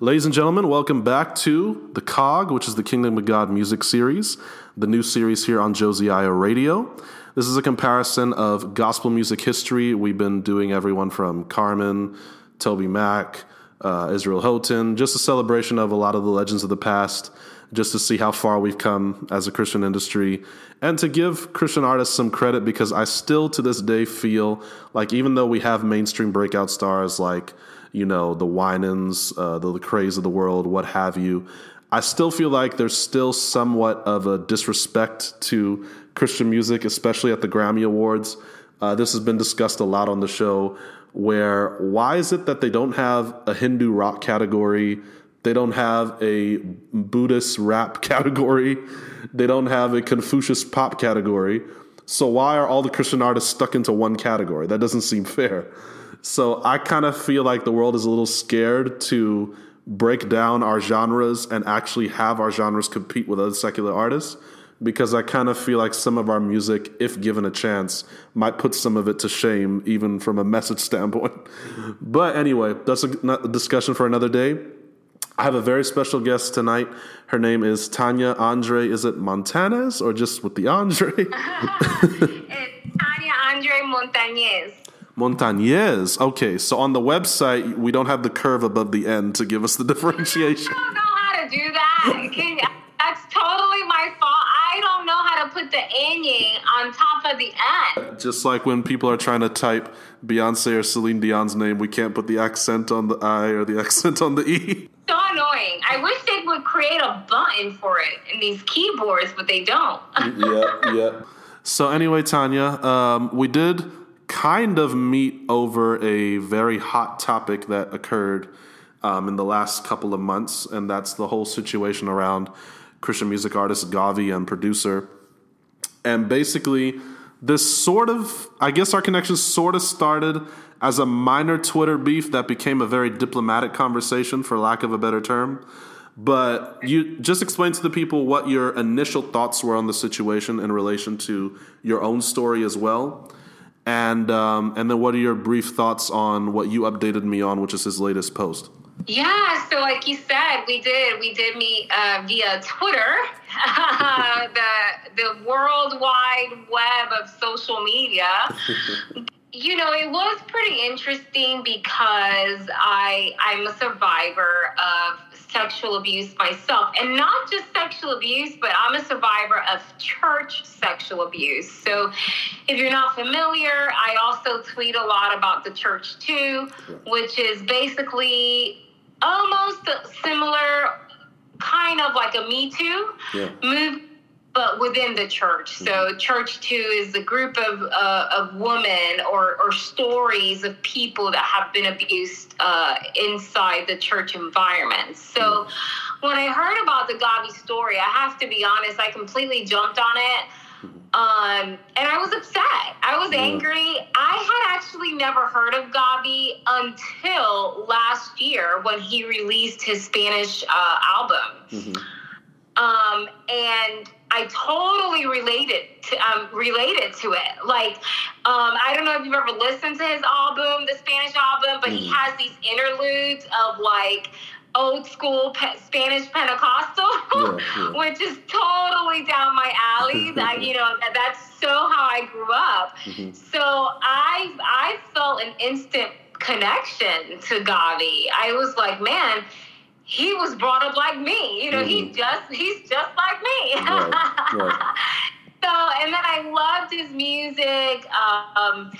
Ladies and gentlemen, welcome back to The KOG, which is the Kingdom of God music series, the new series here on Josiah Radio. This is a comparison of gospel music history. We've been doing everyone from Carmen, Toby Mac, uh, Israel Houghton, just a celebration of a lot of the legends of the past, just to see how far we've come as a Christian industry, and to give Christian artists some credit because I still to this day feel like even though we have mainstream breakout stars like you know, the Winans, uh, the Lecrae's of the world, what have you. I still feel like there's still somewhat of a disrespect to Christian music, especially at the Grammy Awards. Uh, this has been discussed a lot on the show. Where why is it that they don't have a Hindu rock category? They don't have a Buddhist rap category. They don't have a Confucius pop category. So why are all the Christian artists stuck into one category? That doesn't seem fair. So I kind of feel like the world is a little scared to break down our genres and actually have our genres compete with other secular artists because I kind of feel like some of our music, if given a chance, might put some of it to shame, even from a message standpoint. But anyway, that's a discussion for another day. I have a very special guest tonight. Her name is Tania Andre. Is it Montanez or just with the Andre? it's Tania Andre Montañez. Montañez. Okay, so on the website, we don't have the curve above the end to give us the differentiation. I don't know how to do that. Can, that's totally my fault. I don't know how to put the ing on top of the end. Just like when people are trying to type Beyonce or Celine Dion's name, we can't put the accent on the I or the accent on the E. So annoying. I wish they would create a button for it in these keyboards, but they don't. yeah, yeah. So anyway, Tania, um, we did kind of meet over a very hot topic that occurred um, in the last couple of months, and that's the whole situation around Christian music artist Gawvi and producer. And basically, this sort of, I guess our connection sort of started as a minor Twitter beef that became a very diplomatic conversation, for lack of a better term. But you just explain to the people what your initial thoughts were on the situation in relation to your own story as well and um, and then what are your brief thoughts on what you updated me on, which is his latest post? Yeah, so like you said, we did we did meet uh, via Twitter, the the worldwide web of social media. you know, it was pretty interesting because I I'm a survivor of sexual abuse myself, and not just sexual abuse, but I'm a survivor of church sexual abuse. So, if you're not familiar, I also tweet a lot about the church too, which is basically almost similar, kind of like a Me Too yeah. movement but within the church. So, mm-hmm. ChurchToo is a group of uh, of women or or stories of people that have been abused uh, inside the church environment. So, mm-hmm. when I heard about the Gawvi story, I have to be honest, I completely jumped on it. Mm-hmm. Um, and I was upset. I was angry. I had actually never heard of Gawvi until last year when he released his Spanish uh, album. Mm-hmm. Um, and I totally related to um, related to it. Like, um, I don't know if you've ever listened to his album, the Spanish album, but mm. he has these interludes of like old school pe- Spanish Pentecostal, yeah, yeah. which is totally down my alley. that you know, that, that's so how I grew up. Mm-hmm. So I I felt an instant connection to Gawvi. I was like, man he was brought up like me. You know, mm-hmm. he just he's just like me. Right, right. so, and then I loved his music, um,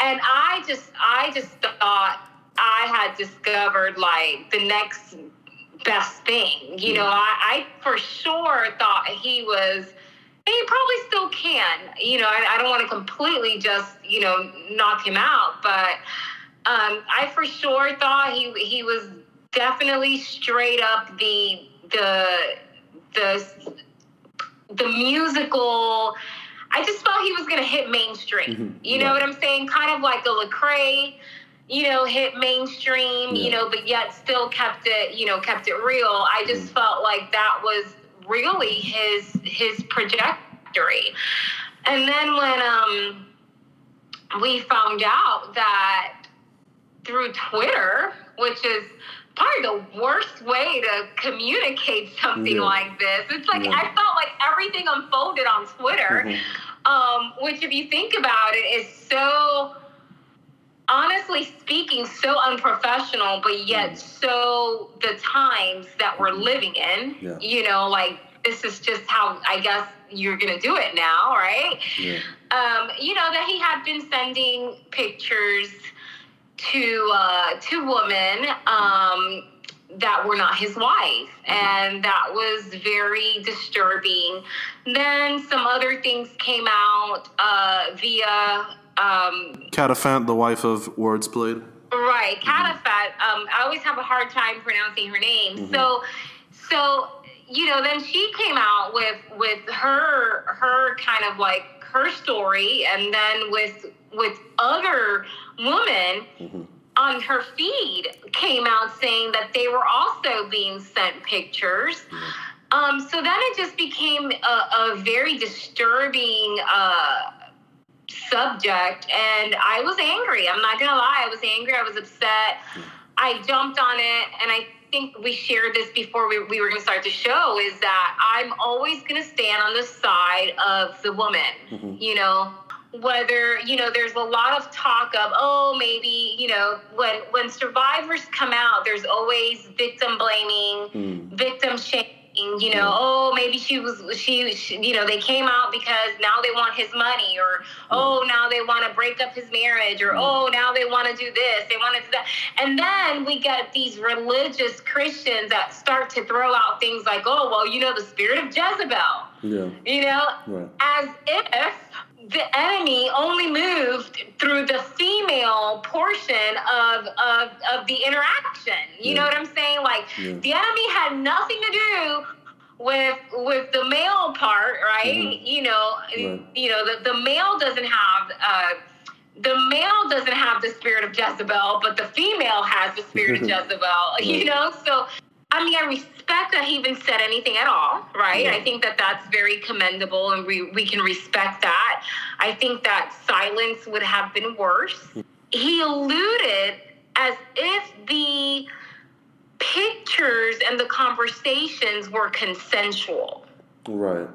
and I just I just thought I had discovered like the next best thing. You know, I, I for sure thought he was. And he probably still can. You know, I, I don't want to completely just you know knock him out, but um, I for sure thought he he was definitely straight up the the the the musical. I just felt he was going to hit mainstream. Mm-hmm. You know yeah. what I'm saying? Kind of like a Lecrae, you know, hit mainstream. Yeah. You know, but yet still kept it, you know, kept it real. I just mm-hmm. felt like that was really his his trajectory. And then when um we found out that through Twitter, which is probably the worst way to communicate something Yeah. like this. It's like Yeah. I felt like everything unfolded on Twitter, Mhm. um, which, if you think about it, is so honestly speaking so unprofessional, but yet Mm. so the times that we're living in. Yeah. You know, like this is just how I guess you're gonna do it now, right? Yeah. um, you know that he had been sending pictures to uh, to women um, that were not his wife, and that was very disturbing. Then some other things came out uh, via. Um, Catafant, the wife of Wordsplayed. Right, Catafat. Um, I always have a hard time pronouncing her name. So, so you know, then she came out with with her her kind of like her story, and then with with other women on her feed came out saying that they were also being sent pictures. Um, so then it just became a, a very disturbing. Uh, subject and I was angry. I'm not gonna lie, I was angry, I was upset. I jumped on it and I think we shared this before we, we were gonna start the show is that I'm always gonna stand on the side of the woman. You know, whether you know there's a lot of talk of oh maybe you know when when survivors come out there's always victim blaming Mm. victim shaming you know hmm. oh maybe she was she, she you know they came out because now they want his money or hmm. oh now they want to break up his marriage or hmm. oh now they want to do this they want to do that and then we get these religious christians that start to throw out things like oh well you know the spirit of jezebel Yeah. you know Right. as if the enemy only moved through the female portion of of, of the interaction. You know what I'm saying? Like Yeah. the enemy had nothing to do with with the male part, right? Mhm. You know, Right. you know the, the male doesn't have uh the male doesn't have the spirit of Jezebel, but the female has the spirit of Jezebel. You know, so I mean, I respect that he even said anything at all, right? Yeah. I think that that's very commendable, and we we can respect that. I think that silence would have been worse. Hmm. He alluded as if the pictures and the conversations were consensual. Right.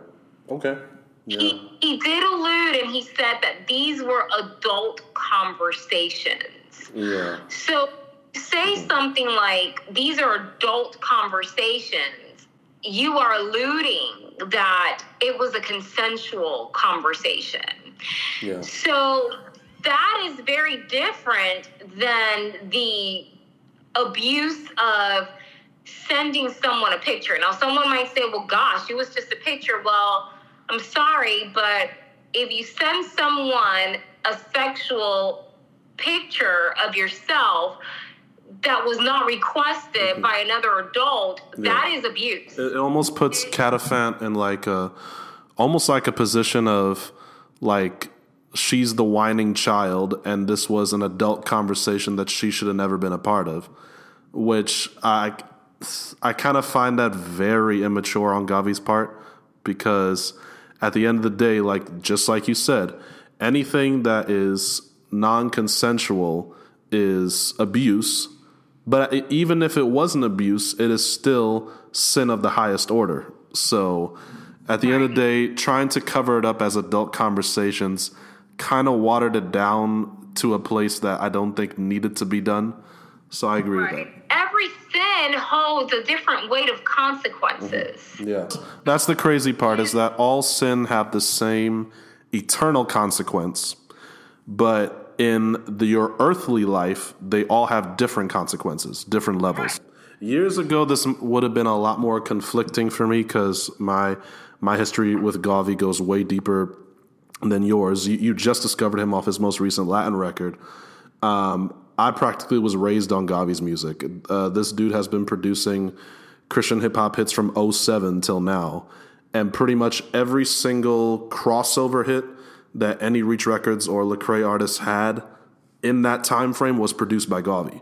Okay. Yeah. He, he did allude and he said that these were adult conversations. Yeah. So say something like these are adult conversations, you are alluding that it was a consensual conversation. Yeah. So that is very different than the abuse of sending someone a picture. Now, someone might say, well, gosh, it was just a picture. Well, I'm sorry, but if you send someone a sexual picture of yourself that was not requested mm-hmm. by another adult, that is abuse. It, almost puts Catafant in like a, almost like a position of like she's the whining child, and this was an adult conversation that she should have never been a part of, which I, I kind of find that very immature on Gawvi's part because at the end of the day, like just like you said, anything that is non-consensual is abuse. But even if it wasn't abuse, it is still sin of the highest order. So at the end of the day, trying to cover it up as adult conversations kind of watered it down to a place that I don't think needed to be done. So I agree with that. Every sin holds a different weight of consequences. Mm-hmm. Yeah. That's the crazy part is that all sin have the same eternal consequence, but in the, your earthly life, they all have different consequences, different levels. Years ago, this would have been a lot more conflicting for me because my my history with Gawvi goes way deeper than yours. You, you just discovered him off his most recent Latin record. Um, I practically was raised on Gawvi's music. Uh, this dude has been producing Christian hip hop hits from 07 till now. And pretty much every single crossover hit that any Reach Records or Lecrae artist had in that time frame was produced by Gawvi.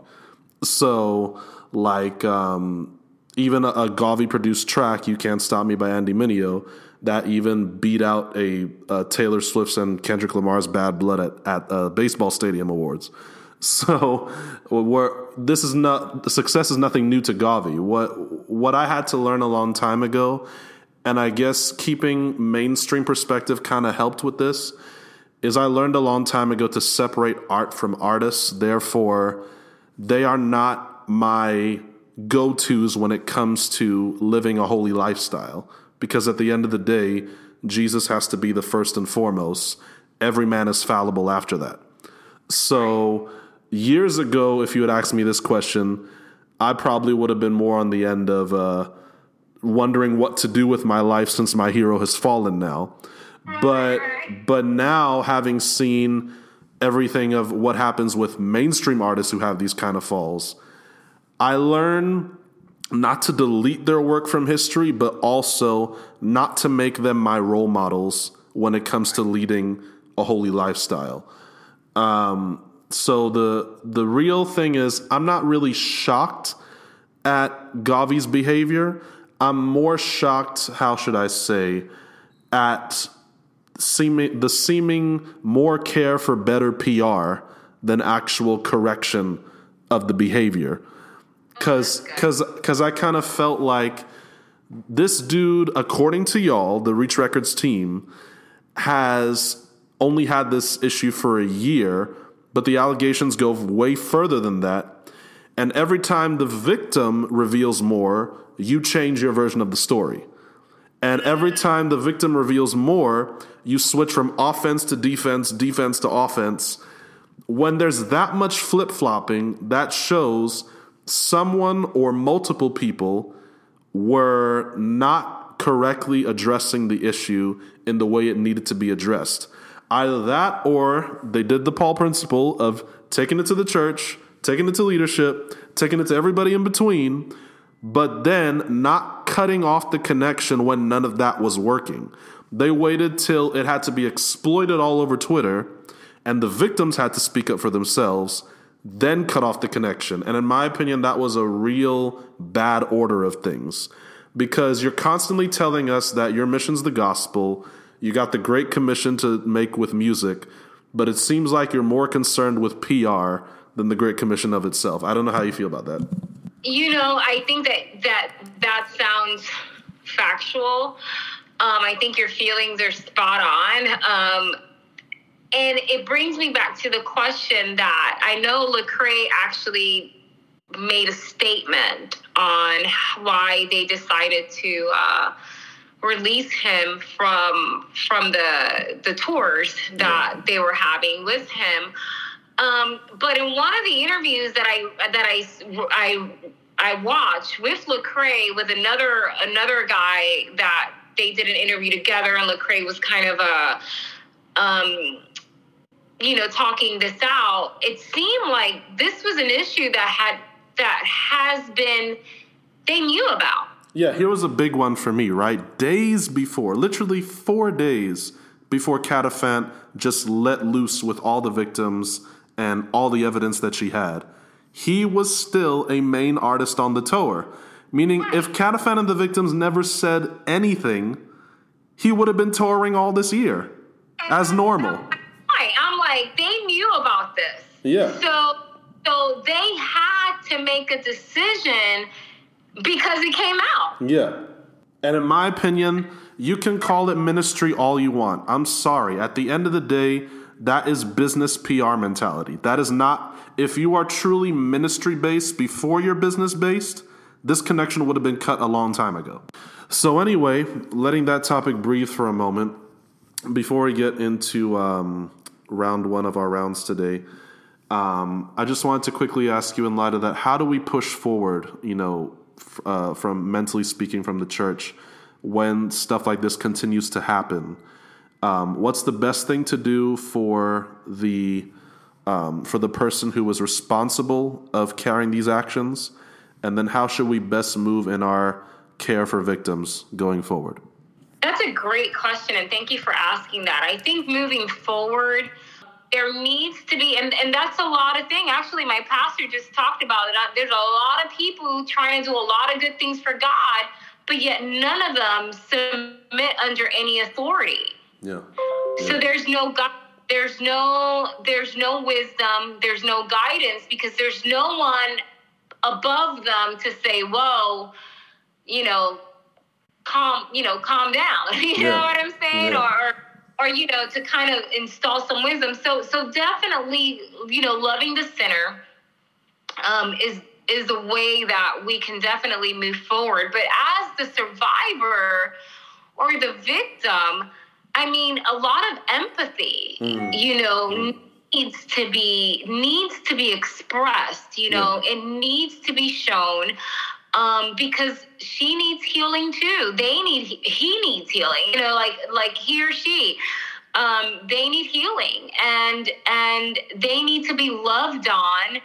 So, like, um, even a, a Gawvi produced track, You Can't Stop Me by Andy Mineo, that even beat out a, uh Taylor Swift's and Kendrick Lamar's Bad Blood at, at uh, baseball stadium awards. So, this is not success is nothing new to Gawvi. What what I had to learn a long time ago, and I guess keeping mainstream perspective kind of helped with this, is I learned a long time ago to separate art from artists. Therefore, they are not my go tos when it comes to living a holy lifestyle. Because at the end of the day, Jesus has to be the first and foremost. Every man is fallible after that. So years ago, if you had asked me this question, I probably would have been more on the end of uh, wondering what to do with my life since my hero has fallen now. But but now having seen everything of what happens with mainstream artists who have these kind of falls, I learn not to delete their work from history, but also not to make them my role models when it comes to leading a holy lifestyle. Um, so the the real thing is, I'm not really shocked at Gawvi's behavior. I'm more shocked. How should I say? At seeming the seeming more care for better PR than actual correction of the behavior. Cause cause cause I kind of felt like this dude, according to y'all, the Reach Records team, has only had this issue for a year, but the allegations go way further than that. And every time the victim reveals more, you change your version of the story. And every time the victim reveals more, you switch from offense to defense, defense to offense. When there's that much flip flopping, that shows someone or multiple people were not correctly addressing the issue in the way it needed to be addressed. Either that or they did the Paul principle of taking it to the church, taking it to leadership, taking it to everybody in between, but then not cutting off the connection when none of that was working. They waited till it had to be exploited all over Twitter and the victims had to speak up for themselves, then cut off the connection. And in my opinion, that was a real bad order of things because you're constantly telling us that your mission's the gospel, you got the Great Commission to make with music, but it seems like you're more concerned with PR than the Great Commission of itself. I don't know how you feel about that. You know, I think that that that sounds factual. Um, I think your feelings are spot on. Um, and it brings me back to the question that I know Lecrae actually made a statement on why they decided to uh, release him from from the the tours that yeah. they were having with him. Um, but in one of the interviews that I that I I I watched with Lecrae with another another guy that they did an interview together, and Lecrae was kind of a um, you know, talking this out, it seemed like this was an issue that had that has been they knew about. Yeah, here was a big one for me, right? Days before, literally four days before Catafant just let loose with all the victims and all the evidence that she had, he was still a main artist on the tour. Meaning, if Catafant and the victims never said anything, he would have been touring all this year as normal I'm like they knew about this. Yeah. So so they had to make a decision because it came out. Yeah. And in my opinion, you can call it ministry all you want. I'm sorry. At the end of the day, that is business PR mentality. That is not, if you are truly ministry based before you're business based, this connection would have been cut a long time ago. So, anyway, letting that topic breathe for a moment, before we get into um, round one of our rounds today. Um, I just wanted to quickly ask you, in light of that, how do we push forward, you know, uh, from mentally speaking from the church when stuff like this continues to happen? Um, what's the best thing to do for the um, for the person who was responsible of carrying these actions, and then how should we best move in our care for victims going forward? That's a great question, and thank you for asking that. I think moving forward, there needs to be, and, and that's a lot of thing. Actually, my pastor just talked about it. There's a lot of people trying to do a lot of good things for God, but yet none of them submit under any authority. Yeah. yeah. So there's no God there's no there's no wisdom there's no guidance because there's no one above them to say whoa you know calm you know calm down you yeah. know what i'm saying yeah. or or you know to kind of install some wisdom so so definitely you know loving the sinner um, is is a way that we can definitely move forward but as the survivor or the victim I mean, a lot of empathy, mm. you know, mm. needs to be needs to be expressed. You know, yeah. it needs to be shown um, because she needs healing too. They need he needs healing. You know, like like he or she. Um, they need healing and and they need to be loved on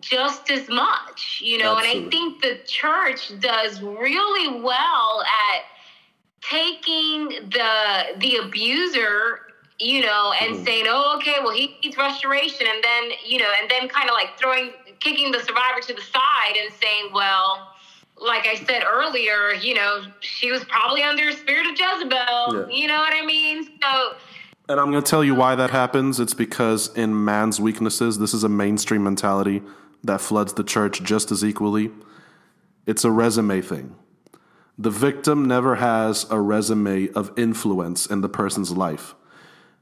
just as much you know Absolutely. and i think the church does really well at taking the the abuser you know and mm-hmm. saying oh okay well he needs restoration and then you know and then kind of like throwing kicking the survivor to the side and saying well like i said earlier you know she was probably under a spirit of jezebel yeah. you know what i mean so and i'm going to tell you why that happens it's because in man's weaknesses this is a mainstream mentality that floods the church just as equally it's a resume thing the victim never has a resume of influence in the person's life.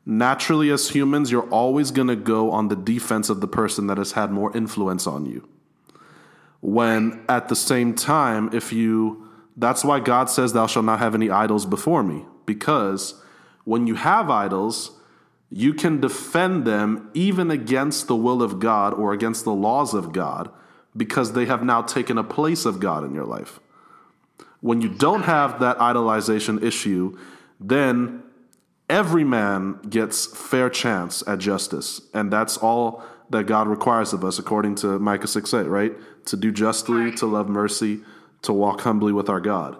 Naturally, as humans, you're always going to go on the defense of the person that has had more influence on you. When at the same time, if you, that's why God says, Thou shalt not have any idols before me, because when you have idols, you can defend them even against the will of God or against the laws of God because they have now taken a place of God in your life. When you don't have that idolization issue, then every man gets fair chance at justice. And that's all that God requires of us, according to Micah 6 8, right? To do justly, to love mercy, to walk humbly with our God.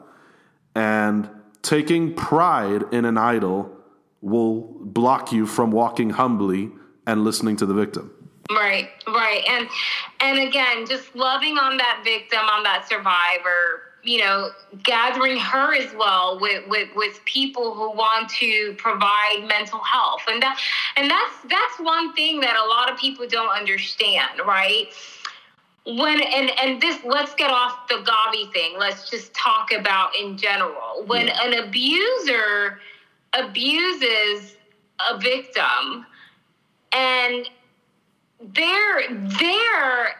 And taking pride in an idol will block you from walking humbly and listening to the victim. Right, right. And and again, just loving on that victim, on that survivor, you know, gathering her as well with, with, with people who want to provide mental health. And that and that's that's one thing that a lot of people don't understand, right? When and and this let's get off the Gawvi thing. Let's just talk about in general. When yeah. an abuser abuses a victim and they're they're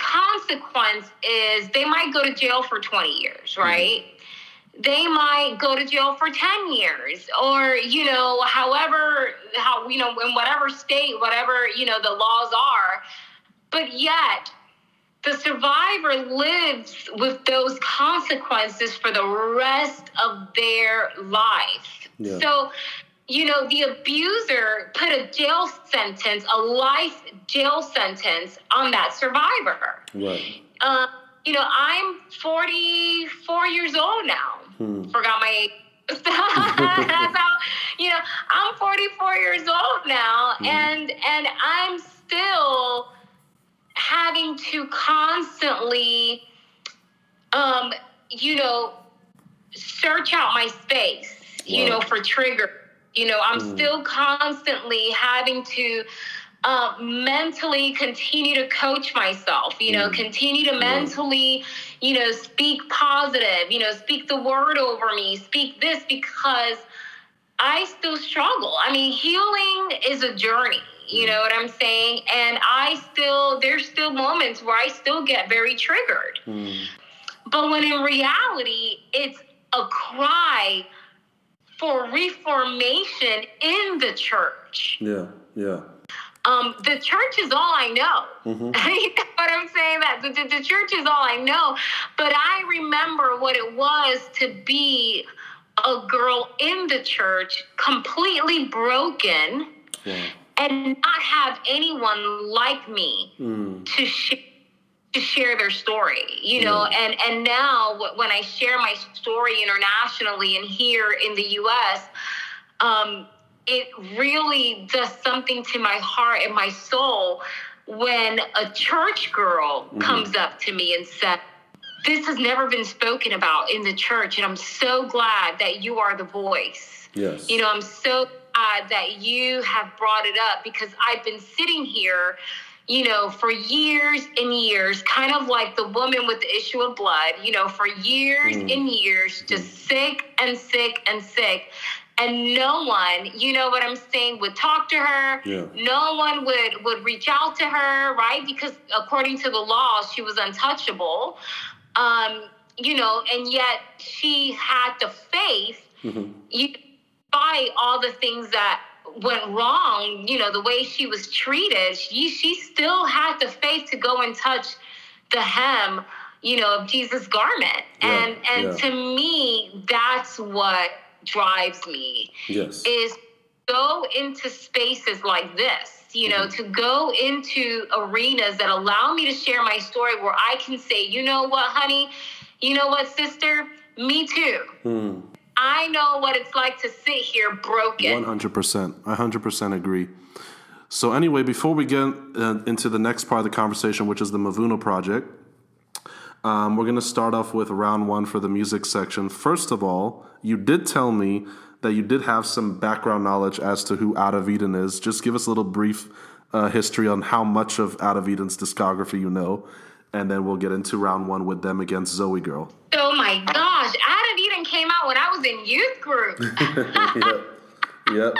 consequence is they might go to jail for 20 years, mm-hmm. right? Mm-hmm. They might go to jail for 10 years or, you know, however, how, you know, in whatever state, whatever, you know, the laws are. But yet, the survivor lives with those consequences for the rest of their life. Yeah. So, you know, the abuser put a jail sentence, a life jail sentence on that survivor. Right. Uh, you know, I'm 44 years old now. Hmm. Forgot my age. How, you know, I'm 44 years old now, hmm. and and I'm still having to constantly, um, you know, search out my space, wow. you know, for triggers you know, I'm mm. still constantly having to uh, mentally continue to coach myself, you know, mm. continue to mentally, you know, speak positive, you know, speak the word over me, speak this because I still struggle. I mean, healing is a journey. You know what I'm saying? And I still, there's still moments where I still get very triggered. Mm. But when in reality, it's a cry for reformation in the church. Yeah, yeah. Um, the church is all I know. Mm-hmm. you know what I'm saying? That the, the, the church is all I know. But I remember what it was to be a girl in the church, completely broken, yeah. and not have anyone like me mm. to share to share their story you know yeah. and and now when i share my story internationally and here in the us um, it really does something to my heart and my soul when a church girl mm-hmm. comes up to me and said this has never been spoken about in the church and i'm so glad that you are the voice yes you know i'm so glad that you have brought it up because I've been sitting here, you know, for years and years, kind of like the woman with the issue of blood, you know, for years Mm. and years, just sick and sick and sick. And no one, you know what I'm saying, would talk to her. Yeah. No one would would reach out to her, right? Because according to the law, she was untouchable. Um, you know, and yet she had the faith Mhm. you despite all the things that went wrong, you know, the way she was treated, she she still had the faith to go and touch the hem, you know, of Jesus' garment. Yeah, and and yeah. to me, that's what drives me Yes. is go into spaces like this, you know, to go into arenas that allow me to share my story where I can say, you know what, honey, you know what, sister, me too. Mm. I know what it's like to sit here broken. One hundred percent. I hundred percent agree. So anyway, before we get uh, into the next part of the conversation, which is the Mavuno project, um, we're going to start off with round one for the music section. First of all, you did tell me that you did have some background knowledge as to who Out of Eden is. Just give us a little brief uh, history on how much of Out of Eden's discography you know, and then we'll get into round one with them against ZOEgirl. Oh my gosh, of Eden came out when I was in youth group. yep. Yep.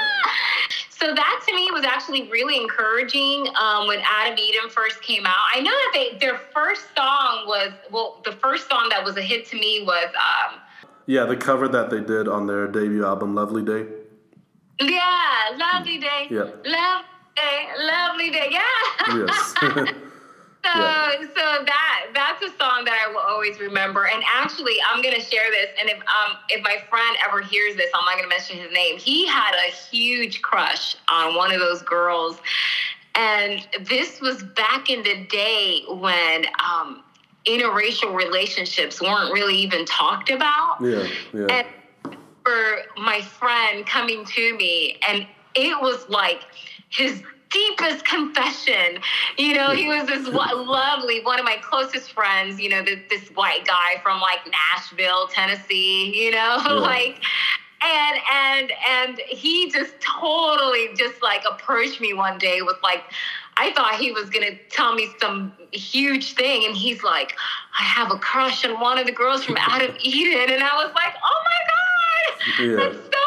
So that to me was actually really encouraging um, when of Eden first came out. I know that they their first song was well, the first song that was a hit to me was um, Yeah, the cover that they did on their debut album, Lovely Day. yeah, Lovely Day, Yeah. Love Day, Lovely Day, yeah. Yes. So, Yeah. so that that's a song that I will always remember. And actually, I'm gonna share this. And if um if my friend ever hears this, I'm not gonna mention his name. He had a huge crush on one of those girls, and this was back in the day when um, interracial relationships weren't really even talked about. yeah, yeah. And for my friend coming to me, and it was like his deepest confession. You know, he was this lovely, one of my closest friends, you know, this, this white guy from like Nashville, Tennessee, you know, Yeah. like. And and and he just totally just like approached me one day with like I thought he was gonna tell me some huge thing, and he's like, "I have a crush on one of the girls from Out of Eden," and I was like, "Oh my god, Yeah. that's so great!"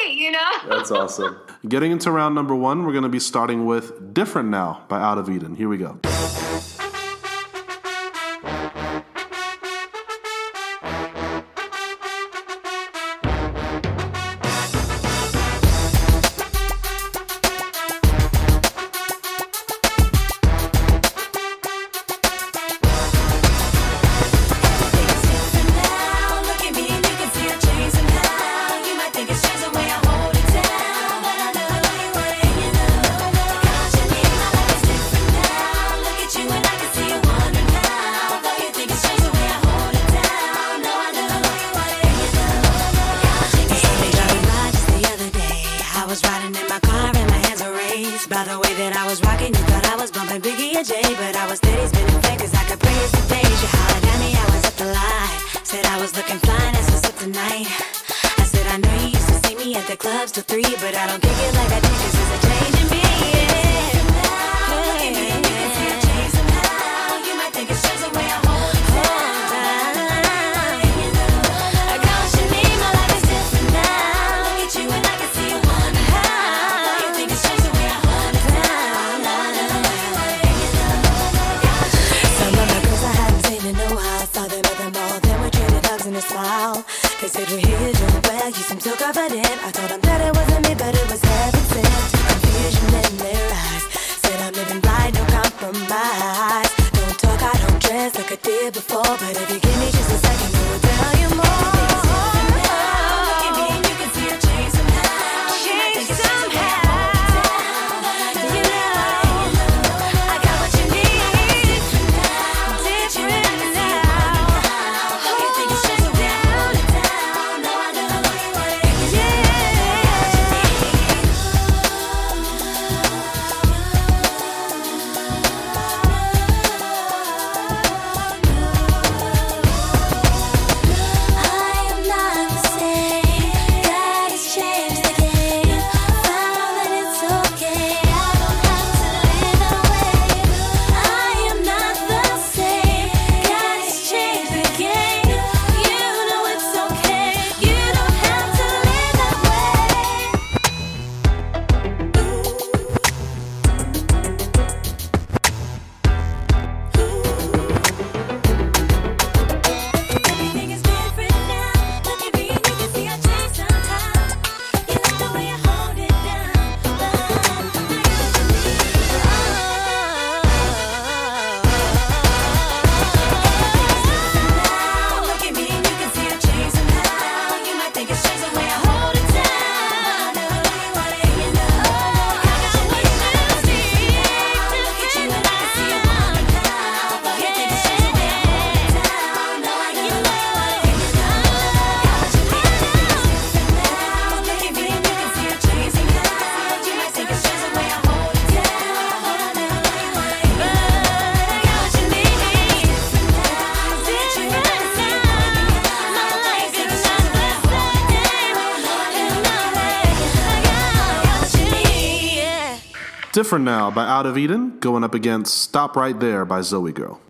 You know? That's awesome. Getting into round number one, we're going to be starting with Different Now by Out of Eden. Here we go. Different Now by Out of Eden going up against Stop Right There by ZOEgirl.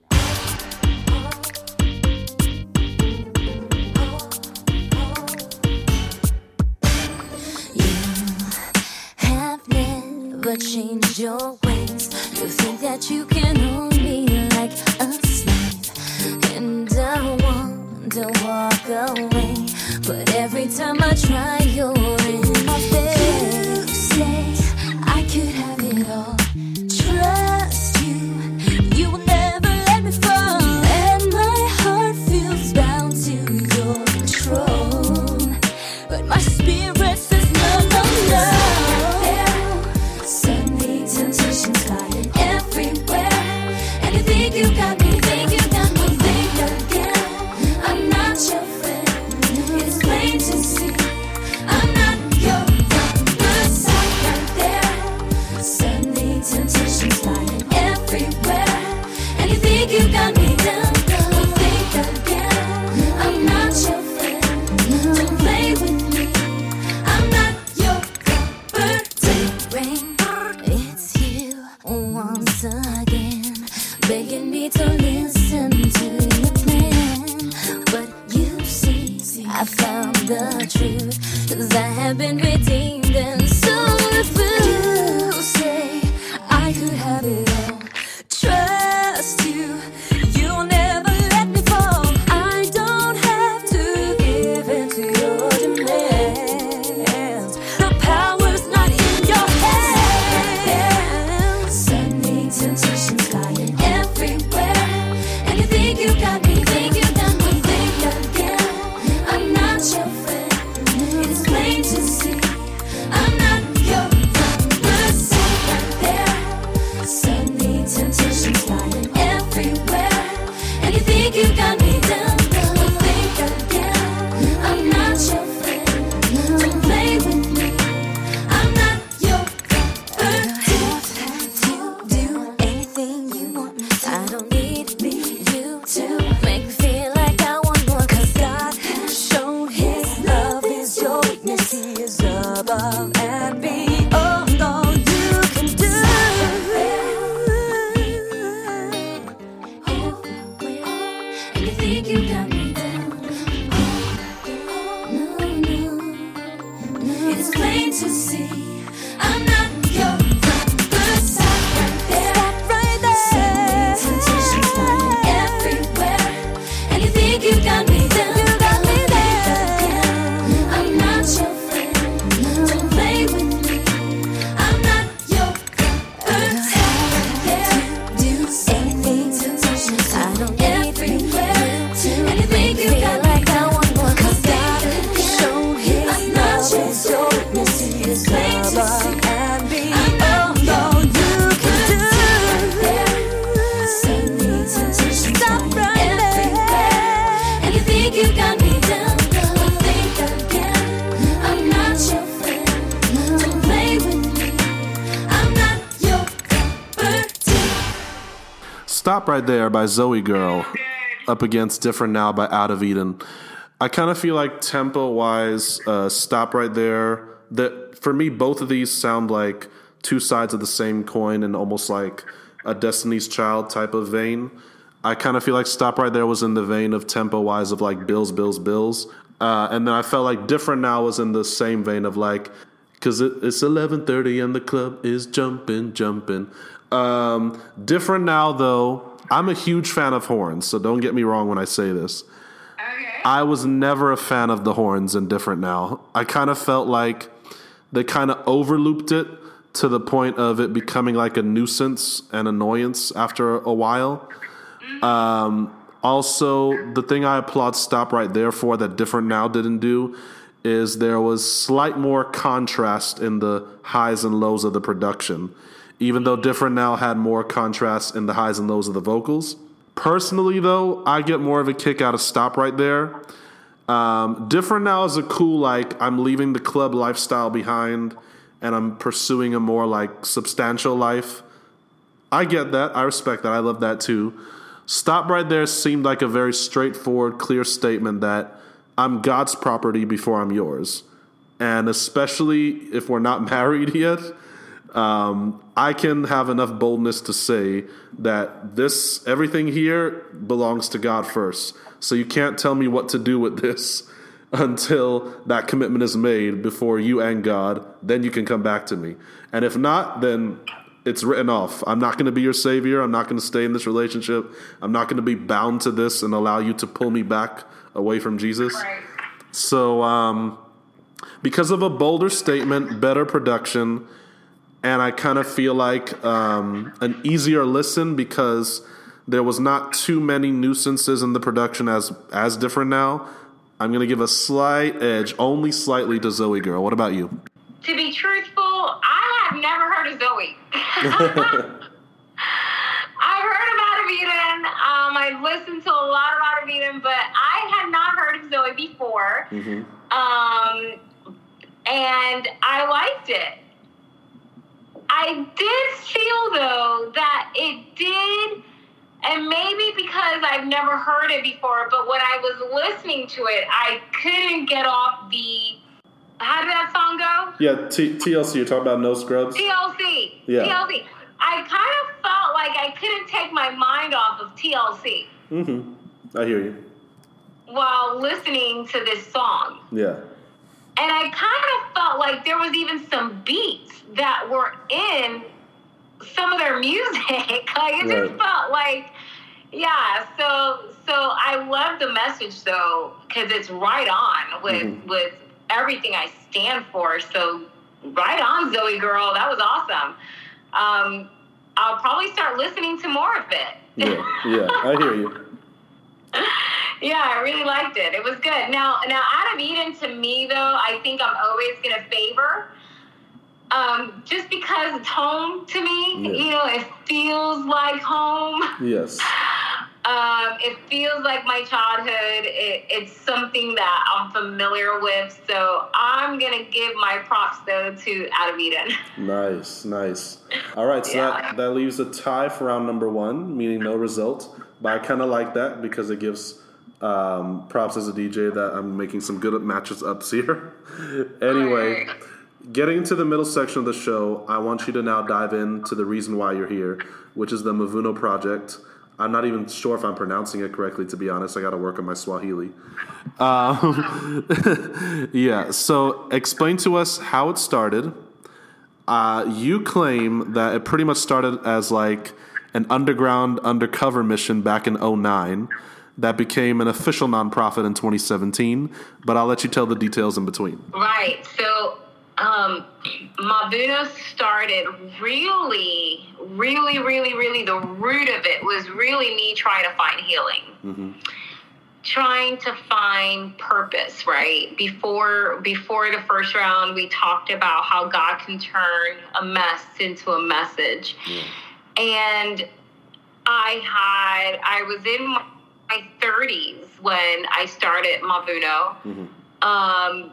You Right There by ZOEgirl up against Different Now by Out of Eden. I kind of feel like tempo wise, uh, Stop Right There, that for me, both of these sound like two sides of the same coin and almost like a Destiny's Child type of vein. I kind of feel like Stop Right There was in the vein of tempo wise of like Bills, Bills, Bills. Uh, and then I felt like Different Now was in the same vein of like, because it, it's 11.30 and the club is jumping, jumping. Um, different Now, though, I'm a huge fan of horns, so don't get me wrong when I say this. Okay. I was never a fan of the horns in Different Now. I kind of felt like they kind of overlooped it to the point of it becoming like a nuisance and annoyance after a while. Um, also, the thing I applaud Stop Right There for that Different Now didn't do is there was slight more contrast in the highs and lows of the production, even though Different Now had more contrast in the highs and lows of the vocals. Personally, though, I get more of a kick out of Stop Right There. Um, Different Now is a cool, like, I'm leaving the club lifestyle behind and I'm pursuing a more, like, substantial life. I get that. I respect that. I love that too. Stop right there seemed like a very straightforward, clear statement that I'm God's property before I'm yours. And especially if we're not married yet, um, I can have enough boldness to say that this everything here belongs to God first. So you can't tell me what to do with this until that commitment is made before you and God. Then you can come back to me. And if not, then it's written off. I'm not going to be your savior. I'm not going to stay in this relationship. I'm not going to be bound to this and allow you to pull me back away from Jesus. Right. So, um, because of a bolder statement, better production, and I kind of feel like um, an easier listen because there was not too many nuisances in the production as as different now. I'm going to give a slight edge, only slightly, to ZOEgirl. What about you? To be truthful, I have never heard of Zoe. I've heard of Out of Eden. Um, I've listened to a lot of Out of Eden, but I had not heard of Zoe before. Um, and I liked it. I did feel though that it did, and maybe because I've never heard it before, but when I was listening to it, I couldn't get off the. How did that song go? Yeah, T- TLC. You're talking about No Scrubs. TLC. Yeah. TLC. I kind of felt like I couldn't take my mind off of TLC Mm-hmm. I hear you. while listening to this song. Yeah. And I kind of felt like there was even some beats that were in some of their music. like it just felt like, yeah. So so I love the message though because it's right on with Mhm. with everything I stand for. So right on, ZOEgirl. That was awesome. Um, I'll probably start listening to more of it. Yeah. Yeah. I hear you. Yeah, I really liked it. It was good. Now, now Out of Eden to me though, I think I'm always gonna favor, um, just because it's home to me. Yeah. You know, it feels like home. Yes. Um, it feels like my childhood. It, it's something that I'm familiar with. So I'm gonna give my props though to Out of Eden. Nice, nice. All right, so Yeah. that, that leaves a tie for round number one, meaning no result. But I kind of like that because it gives um, props as a DJ that I'm making some good matches ups here. anyway, getting to the middle section of the show, I want you to now dive into the reason why you're here, which is the Mavuno Project. I'm not even sure if I'm pronouncing it correctly, to be honest. I got to work on my Swahili. Um, yeah, so explain to us how it started. Uh, you claim that it pretty much started as like an underground undercover mission back in 09 that became an official nonprofit in 2017, but I'll let you tell the details in between. Right. So um, Mavuno started really, really, really, really. The root of it was really me trying to find healing, trying to find purpose. Right before before the first round, we talked about how God can turn a mess into a message, and I had I was in my 30s when I started Mavuno. Um,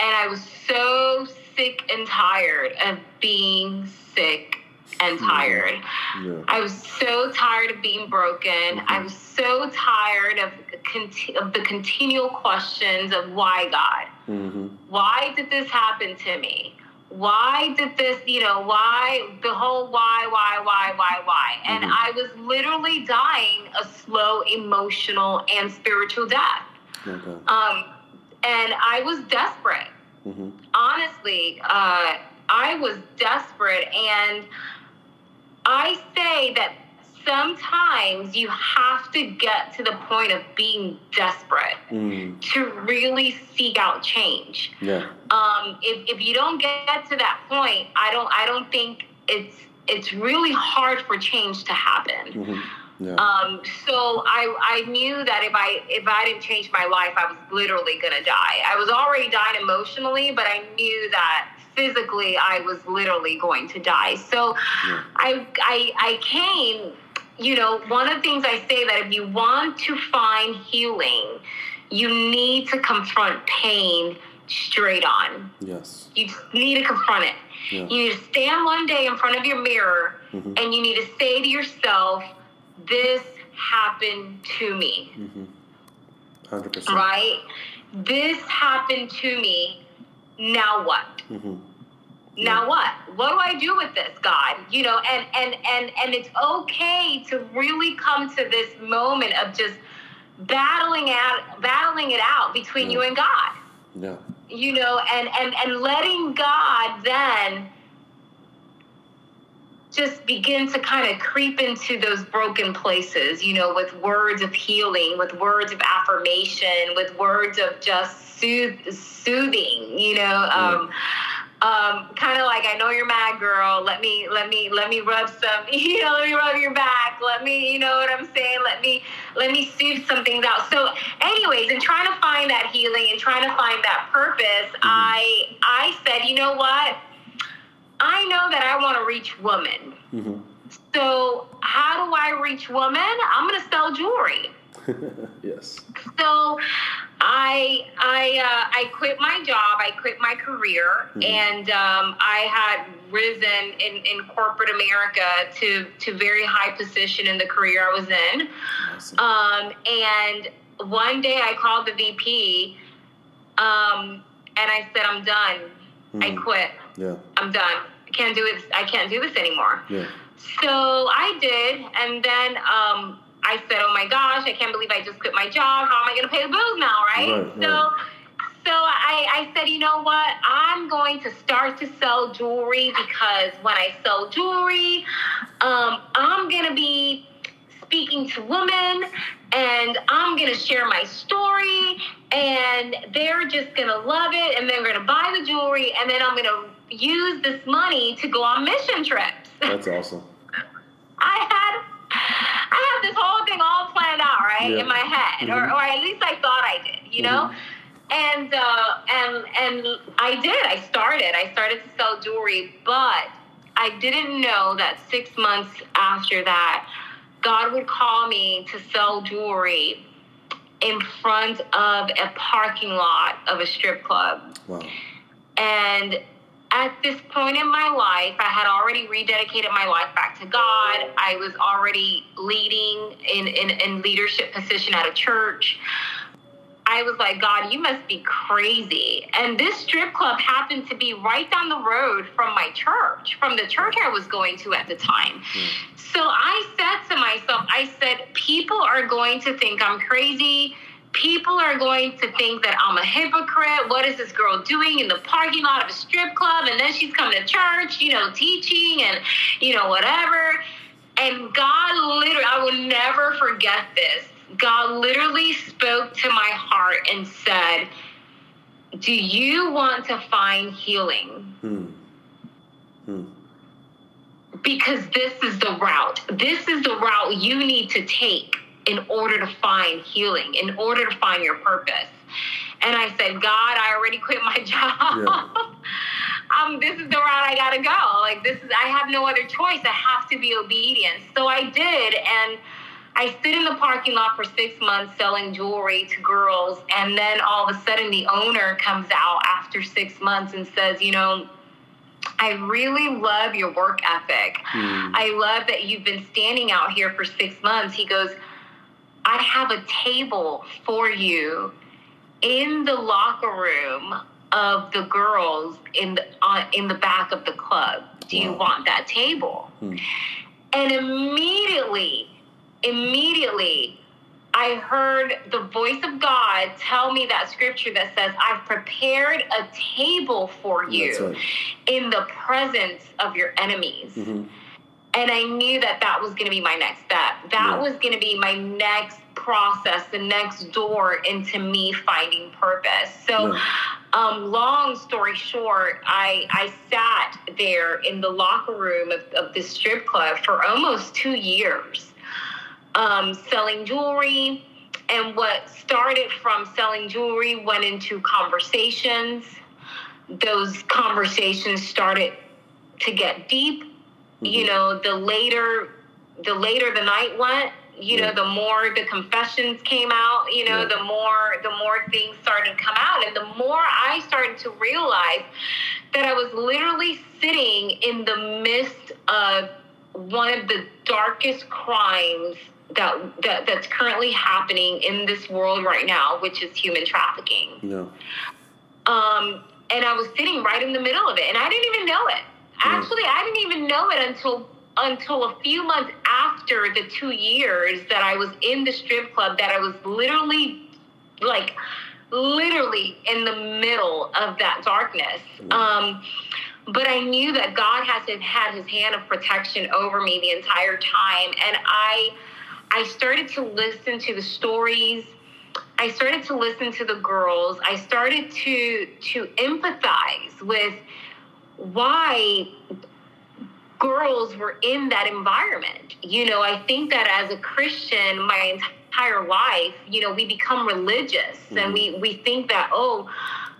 and I was so sick and tired of being sick and tired. Yeah. I was so tired of being broken. I was so tired of, conti- of the continual questions of why God? Mm-hmm. Why did this happen to me? Why did this, you know, why the whole why, why, why, why, why? And Mhm. I was literally dying a slow emotional and spiritual death. Okay. Um, and I was desperate. hmm Honestly, uh, I was desperate. And I say that sometimes you have to get to the point of being desperate Mm. to really seek out change. Yeah. Um, if, if you don't get to that point, I don't I don't think it's it's really hard for change to happen. hmm Yeah. Um, so I, I knew that if I if I didn't change my life, I was literally gonna die. I was already dying emotionally, but I knew that physically I was literally going to die. So Yeah. I, I I came. You know, one of the things I say that if you want to find healing, you need to confront pain straight on. yes. You need to confront it. Yeah. You need to stand one day in front of your mirror Mhm. and you need to say to yourself, This happened to me, Mm-hmm. Hundred percent. right? This happened to me. Now what? hmm Now what? What do I do with this, God? You know, and and and and it's okay to really come to this moment of just battling out battling it out between you and God. Yeah. You know, and and and letting God then just begin to kind of creep into those broken places, you know, with words of healing, with words of affirmation, with words of just sooth- soothing, you know, um, um, kind of like I know you're mad, girl. Let me, let me, let me rub some, you know, let me rub your back. Let me, you know what I'm saying. Let me, let me soothe some things out. So, anyways, in trying to find that healing and trying to find that purpose, I, I said, you know what? I know that I want to reach women. Mm-hmm. So, how do I reach women? I'm going to sell jewelry. yes. So, I I uh, I quit my job. I quit my career, and um, I had risen in, in corporate America to to very high position in the career I was in. Awesome. Um, and one day I called the VP, um, and I said, "I'm done. I Mhm. quit. yeah. I'm done. I can't do it. I can't do this anymore." Yeah. So I did, and then um, I said, "Oh my gosh, I can't believe I just quit my job. How am I going to pay the bills now, right?" Right, so, right. so I, I said, "You know what? I'm going to start to sell jewelry because when I sell jewelry, um, I'm going to be speaking to women." And I'm gonna share my story, and they're just gonna love it, and they're gonna buy the jewelry, and then I'm gonna use this money to go on mission trips. That's awesome. I had I had this whole thing all planned out, right, Yeah. in my head, or, Mhm. or at least I thought I did, you know. And uh, and and I did. I started. I started to sell jewelry, but I didn't know that six months after that, God would call me to sell jewelry in front of a parking lot of a strip club. Wow. And at this point in my life, I had already rededicated my life back to God. I was already leading in, in, in leadership position at a church. I was like, God, you must be crazy. And this strip club happened to be right down the road from my church, from the church I was going to at the time. Hmm. So I said to myself, I said, people are going to think I'm crazy. People are going to think that I'm a hypocrite. What is this girl doing in the parking lot of a strip club? And then she's coming to church, you know, teaching and, you know, whatever. And God literally, I will never forget this. God literally spoke to my heart and said, Do you want to find healing? Hmm. Hmm. because this is the route. This is the route you need to take in order to find healing, in order to find your purpose. And I said, God, I already quit my job. um, this is the route I gotta go. Like this is I have no other choice. I have to be obedient. So I did and I stood in the parking lot for six months selling jewelry to girls, and then all of a sudden the owner comes out after six months and says, you know, I really love your work ethic. Hmm. I love that you've been standing out here for six months. He goes, I have a table for you in the locker room of the girls in the uh, in the back of the club. Do you Wow. want that table? Hmm. And immediately, immediately, I heard the voice of God tell me that scripture that says, I've prepared a table for you right. in the presence of your enemies. hmm And I knew that that was going to be my next step. That Yeah. was going to be my next process, the next door into me finding purpose. So, Yeah. um, long story short, I, I sat there in the locker room of, of this strip club for almost two years, um, selling jewelry. And what started from selling jewelry went into conversations. Those conversations started to get deep. You Mhm. know, the later the later the night went, you know, the more the confessions came out, you know, the more the more things started to come out and the more I started to realize that I was literally sitting in the midst of one of the darkest crimes that, that that's currently happening in this world right now, which is human trafficking Yeah. um, and I was sitting right in the middle of it, and I didn't even know it. Actually, I didn't even know it until until a few months after the two years that I was in the strip club that I was literally like literally in the middle of that darkness. Um, but I knew that God has had his hand of protection over me the entire time. And I I started to listen to the stories. I started to listen to the girls. I started to to empathize with why girls were in that environment. You know, I think that as a Christian, my entire life, you know, we become religious mm-hmm. and we we think that oh,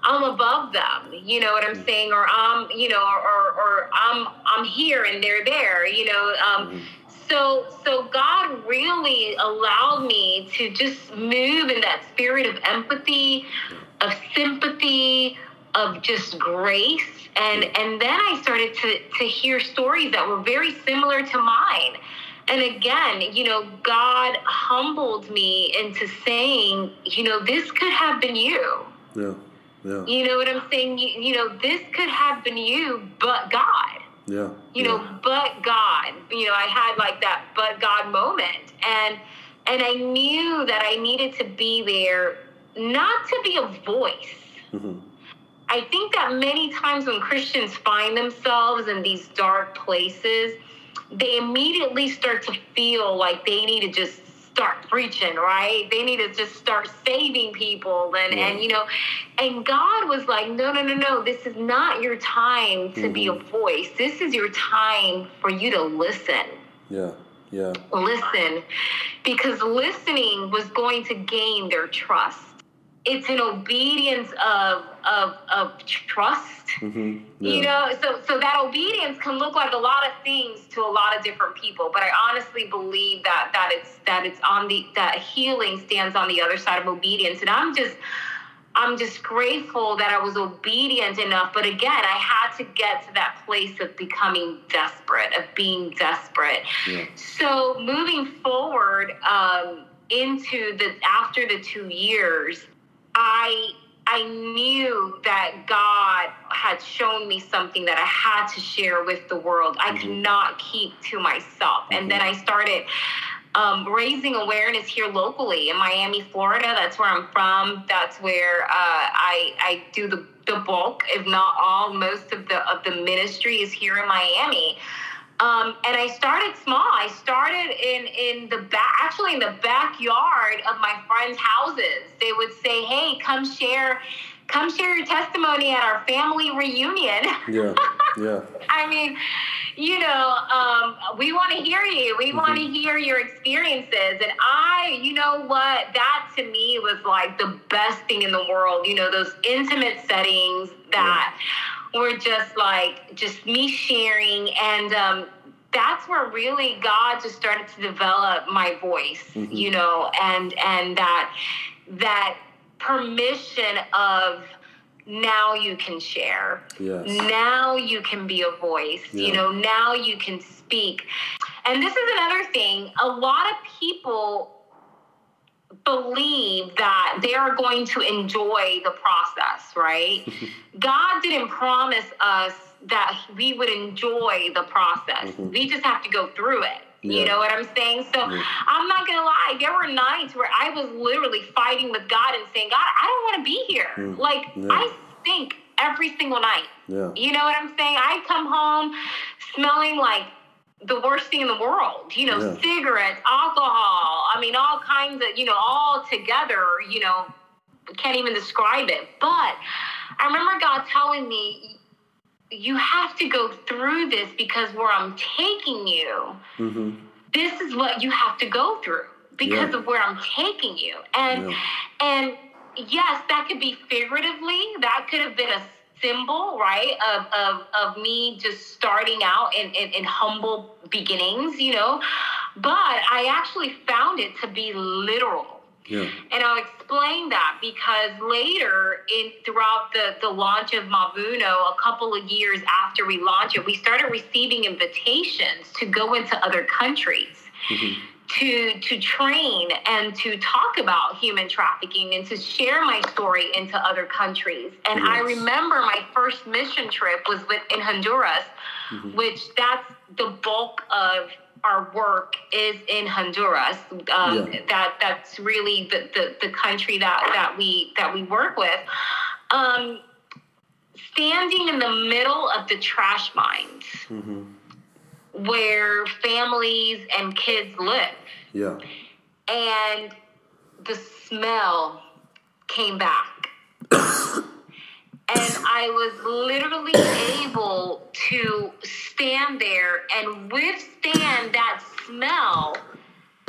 I'm above them. You know what I'm mm-hmm. saying? Or I'm, you know, or or I'm I'm here and they're there. You know. Um, mm-hmm. So, so God really allowed me to just move in that spirit of empathy, of sympathy, of just grace. And and then i started to to hear stories that were very similar to mine. And again you know god humbled me into saying you know this could have been you. Yeah yeah. You know what i'm saying? You, you know this could have been you but god. Yeah you know but god. You know i had like that but god moment. And and i knew that i needed to be there not to be a voice mm-hmm I think that many times when Christians find themselves in these dark places, they immediately start to feel like they need to just start preaching, right? They need to just start saving people and yeah. and you know, and God was like, "No, no, no, no. This is not your time to mm-hmm. be a mm-hmm. voice. This is your time for you to listen." Yeah. Yeah. Listen because listening was going to gain their trust it's an obedience of of of trust. Mm-hmm. Yeah. You know, so so that obedience can look like a lot of things to a lot of different people. But I honestly believe that that it's that it's on the that healing stands on the other side of obedience. And I'm just I'm just grateful that I was obedient enough. But again, I had to get to that place of becoming desperate, of being desperate. Yeah. So moving forward um, into the after the two years, I I knew that God had shown me something that I had to share with the world. I mm-hmm. could not keep to myself. Mm-hmm. And then I started um, raising awareness here locally in Miami, Florida. That's where I'm from. That's where uh, I I do the the bulk, if not all, most of the of the ministry is here in Miami. Um, and I started small. I started in in the back, actually in the backyard of my friends' houses. They would say, "Hey, come share." Come share your testimony at our family reunion. Yeah, yeah. I mean, you know, um, we want to hear you. We mm-hmm. want to hear your experiences. And I, you know what, that to me was like the best thing in the world. You know, those intimate settings that. Yeah were just like just me sharing and um, that's where really God just started to develop my voice, mm-hmm. you know, and and that that permission of now you can share. Yes. Now you can be a voice. Yeah. You know, now you can speak. And this is another thing. A lot of people believe that they are going to enjoy the process, right? God didn't promise us that we would enjoy the process. Mm-hmm. We just have to go through it. Yeah. You know what I'm saying? So yeah. I'm not gonna lie, there were nights where I was literally fighting with God and saying, God, I don't wanna be here. Mm. Like yeah. I stink every single night. You know what I'm saying? I come home smelling like the worst thing in the world. You know, yeah. cigarettes, alcohol. I mean, all kinds of, you know, all together, you know, can't even describe it. But I remember God telling me, you have to go through this because where I'm taking you, mm-hmm. this is what you have to go through because yeah. of where I'm taking you. And, yeah. and, yes, that could be figuratively. That could have been a symbol, right, of, of, of me just starting out in, in, in humble beginnings, you know. But I actually found it to be literal. Yeah. And I'll explain that because later in throughout the, the launch of Mavuno, a couple of years after we launched it, we started receiving invitations to go into other countries. Mm-hmm. To to train and to talk about human trafficking and to share my story into other countries. And I remember my first mission trip was with in Honduras, Mm-hmm. which that's the bulk of our work is in Honduras. Um, Yeah. That that's really the, the the country that that we that we work with. Um, standing in the middle of the trash mines Mm-hmm. Where families and kids live Yeah. and the smell came back. and I was literally able to stand there and withstand that smell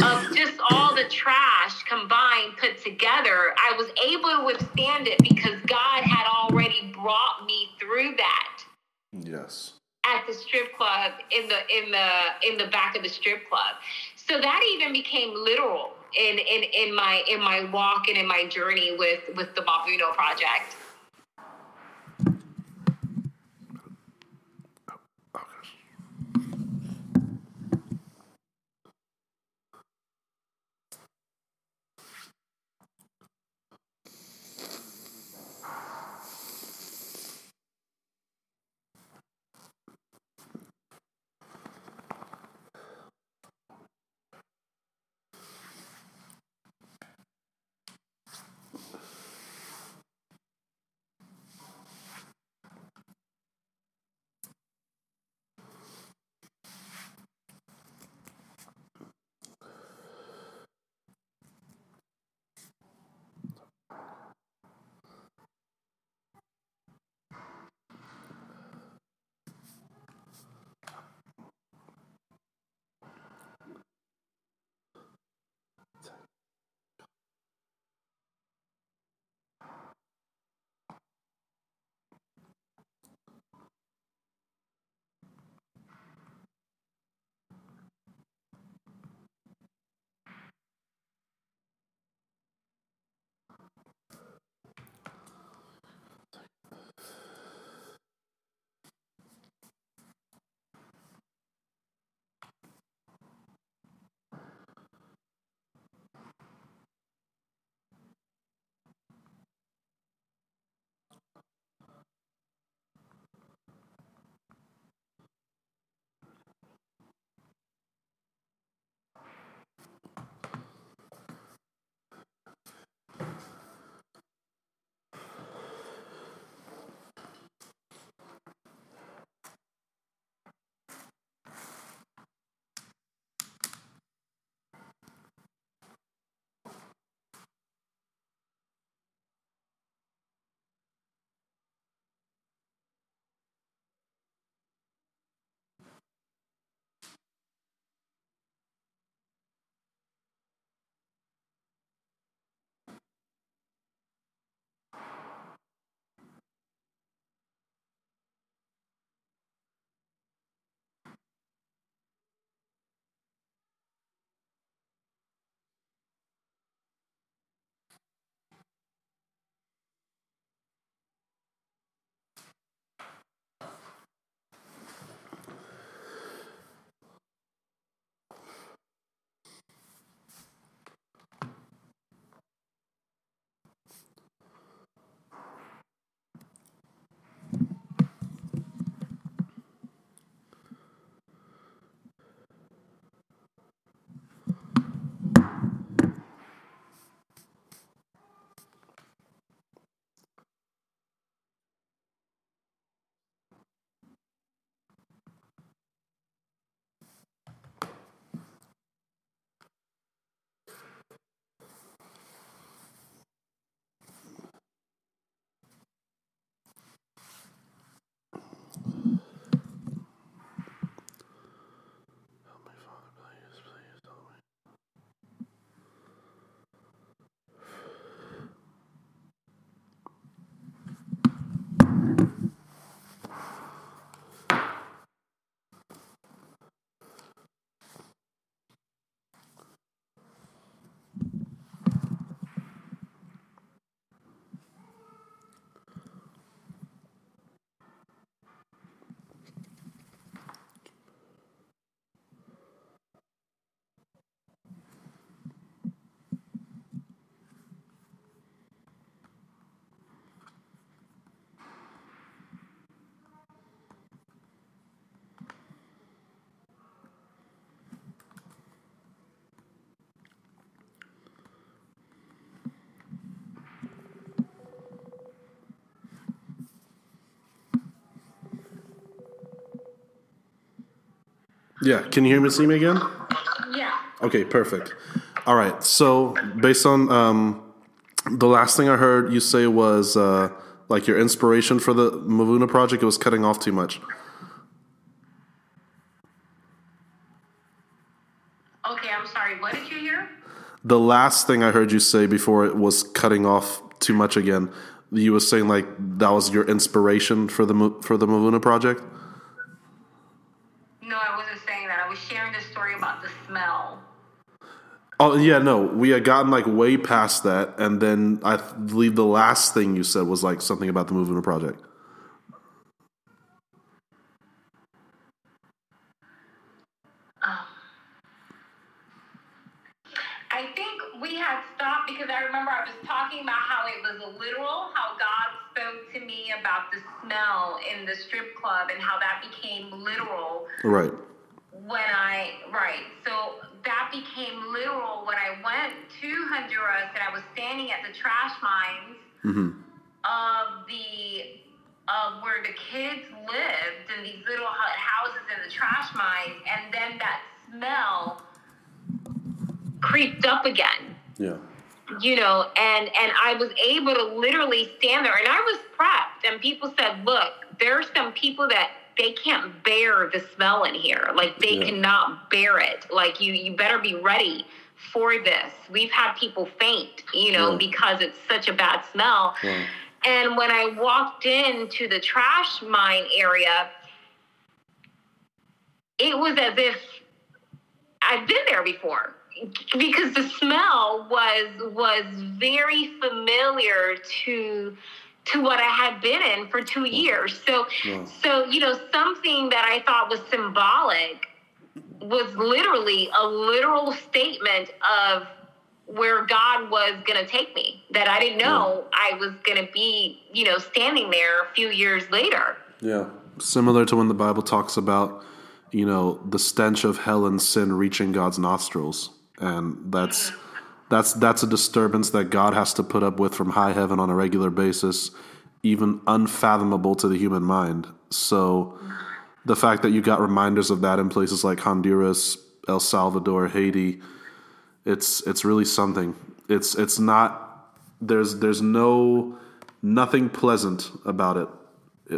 of just all the trash combined put together. I was able to withstand it because God had already brought me through that Yes. At the strip club in the in the in the back of the strip club. So that even became literal in in in my in my walk and in my journey with with the Mavuno project. Yeah. Can you hear me? See me again? Yeah. Okay, perfect. All right. So, based on um, the last thing I heard you say was uh, like your inspiration for the Mavuna project, it was cutting off too much. Okay, I'm sorry. What did you hear? The last thing I heard you say before it was cutting off too much again. You were saying like that was your inspiration for the for the Mavuna project. Oh yeah, no, we had gotten like way past that, and then I believe the last thing you said was like something about the Mavuna project. Um, I think we had stopped because I remember I was talking about how it was literal, how God spoke to me about the smell in the strip club and how that became literal Right. when I right. So that became literal when I went to Honduras and I was standing at the trash mines mm-hmm. of the of where the kids lived in these little houses in the trash mines, and then that smell creeped up again Yeah. you know and and i was able to literally stand there and i was prepped and people said look there are some people that they can't bear the smell in here like they Yeah. cannot bear it like you you better be ready for this we've had people faint you know Yeah. because it's such a bad smell Wow. and when i walked into the trash mine area it was as if I'd been there before because the smell was was very familiar to to what I had been in for two years. So Wow. so you know something that I thought was symbolic was literally a literal statement of where God was going to take me that I didn't know I was going to be, you know, standing there a few years later. Yeah. Similar to when the Bible talks about, you know, the stench of hell and sin reaching God's nostrils. And that's mm-hmm. That's that's a disturbance that God has to put up with from high heaven on a regular basis, even unfathomable to the human mind. So the fact that you got reminders of that in places like Honduras, El Salvador, Haiti, it's it's really something. It's it's not there's there's no nothing pleasant about it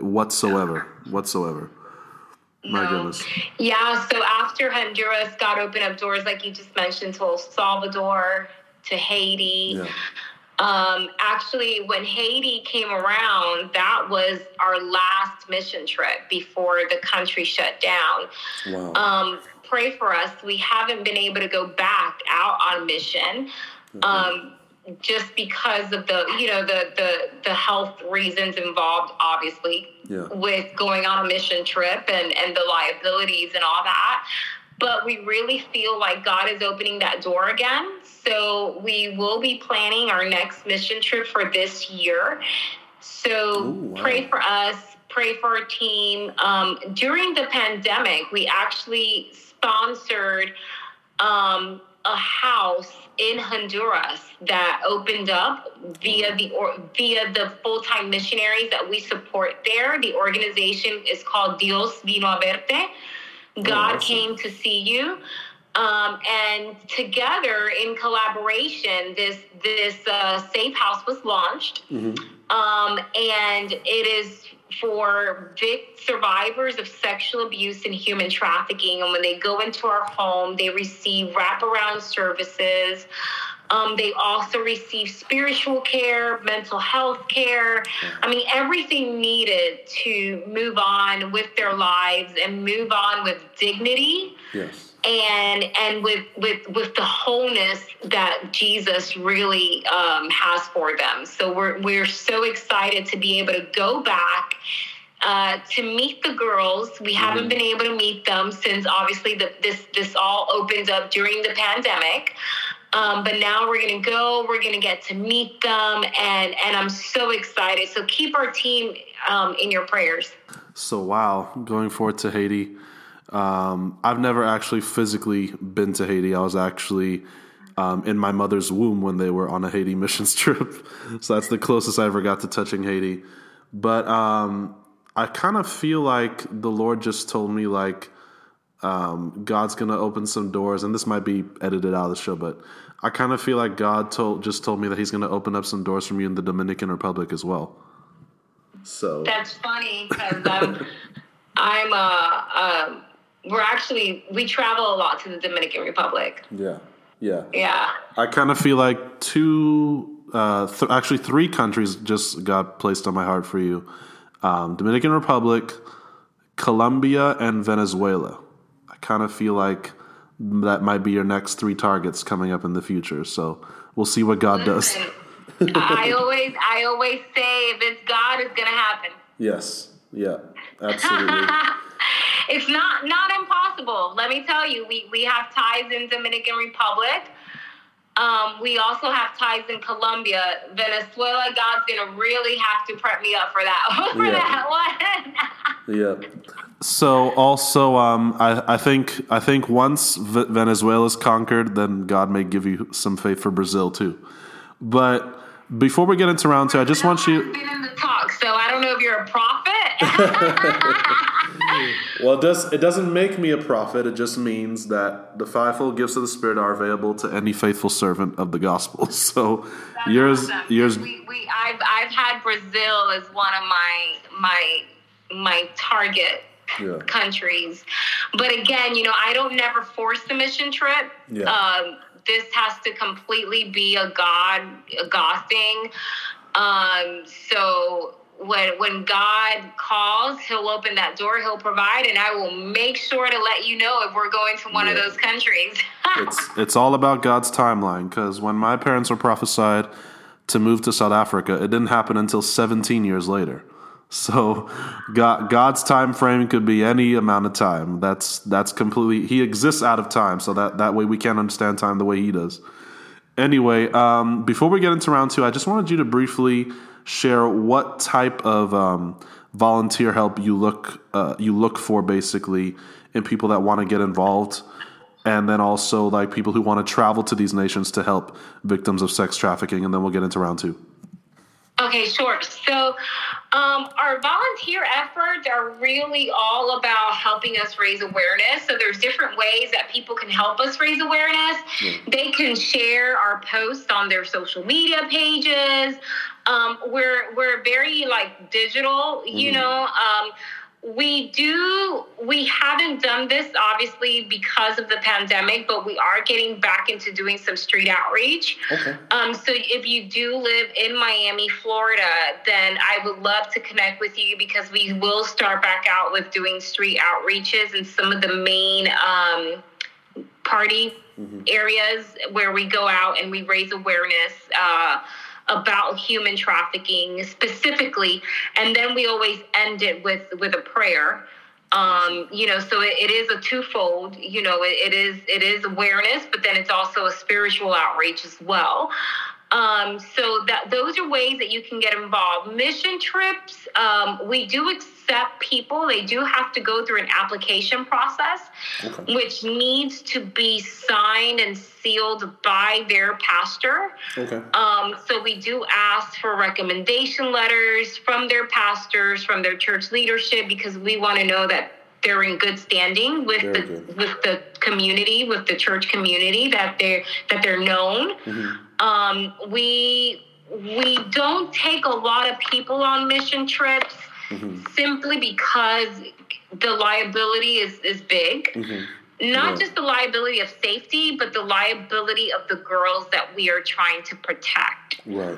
whatsoever whatsoever. My No. goodness. Yeah, so after Honduras, God opened up doors, like you just mentioned, to El Salvador, to Haiti. Yeah. Um, actually, when Haiti came around, that was our last mission trip before the country shut down. Wow. Um, pray for us. We haven't been able to go back out on mission. Um, just because of the you know the the the health reasons involved obviously Yeah. with going on a mission trip and and the liabilities and all that but we really feel like God is opening that door again so we will be planning our next mission trip for this year so Ooh, wow. pray for us pray for our team um, during the pandemic we actually sponsored um, a house in Honduras that opened up via the or, via the full time missionaries that we support there. The organization is called Dios Vino a Verte. God awesome. came to see you. Um, and together in collaboration, this this uh, safe house was launched, um, and it is for vic- survivors of sexual abuse and human trafficking. And when they go into our home, they receive wraparound services. Um, they also receive spiritual care, mental health care. I mean, everything needed to move on with their lives and move on with dignity yes. and and with with with the wholeness that Jesus really um, has for them. So we're we're so excited to be able to go back. Uh, to meet the girls, we haven't been able to meet them since obviously the, this this all opened up during the pandemic. Um, but now we're gonna go. We're gonna get to meet them, and and I'm so excited. So keep our team um, in your prayers. So wow, going forward to Haiti. Um, I've never actually physically been to Haiti. I was actually um, in my mother's womb when they were on a Haiti missions trip. so that's the closest I ever got to touching Haiti. But um, I kind of feel like the Lord just told me like um, God's gonna open some doors, and this might be edited out of the show, but I kind of feel like God told just told me that He's gonna open up some doors for me in the Dominican Republic as well. So That's funny because I'm, I'm uh, um, we're actually we travel a lot to the Dominican Republic. yeah, yeah. Yeah. I kind of feel like two, uh, th- actually three countries just got placed on my heart for you: um, Dominican Republic, Colombia, and Venezuela. Kind of feel like that might be your next three targets coming up in the future. So we'll see what God does. I always I always say if it's God, it's gonna happen. Yes. Yeah. Absolutely. it's not not impossible. Let me tell you, we we have ties in Dominican Republic. Um, we also have ties in Colombia, Venezuela. God's gonna really have to prep me up for that for Yeah. that one. Yeah. So also, um, I, I think I think once v- Venezuela's conquered, then God may give you some faith for Brazil too. But before we get into round two, I just want I've you. been in the talk, so I don't know if you're a prophet. Well, it does it doesn't make me a prophet. It just means that the fivefold gifts of the Spirit are available to any faithful servant of the gospel. So yours, Awesome. yours, We, we, I've, I've had Brazil as one of my, my, my target Yeah. countries. But again, you know, I don't never force the mission trip. Yeah. Um, this has to completely be a God, a God thing. Um, so when when God calls, He'll open that door, He'll provide, and I will make sure to let you know if we're going to one of those countries. it's it's all about God's timeline. Because when my parents were prophesied to move to South Africa, it didn't happen until 17 years later. So God, God's time frame could be any amount of time. That's that's completely He exists out of time. So that that way we can't understand time the way He does. Anyway, um, before we get into round two, I just wanted you to briefly share what type of um, volunteer help you look uh, you look for, basically, in people that want to get involved, and then also like people who want to travel to these nations to help victims of sex trafficking. And then we'll get into round two. Okay, sure. So, um, our volunteer efforts are really all about helping us raise awareness. So, there's different ways that people can help us raise awareness. They can share our posts on their social media pages. Um, we're we're very like digital, you know. Um, we do we haven't done this obviously because of the pandemic but we are getting back into doing some street outreach Okay. um, so if you do live in Miami, Florida, then I would love to connect with you because we will start back out with doing street outreaches in some of the main um, party areas where we go out and we raise awareness uh, about human trafficking specifically, and then we always end it with with a prayer. Um you know so it, it is a twofold you know it, it is it is awareness but then it's also a spiritual outreach as well. Um so that those are ways that you can get involved. Mission trips um we do accept people they do have to go through an application process Okay. which needs to be signed and sealed by their pastor Okay. um, so we do ask for recommendation letters from their pastors, from their church leadership, because we want to know that they're in good standing with Very the good. with the community, with the church community, that they're that they're known. Um, we we don't take a lot of people on mission trips simply because the liability is is big not Yeah. just the liability of safety, but the liability of the girls that we are trying to protect. Right.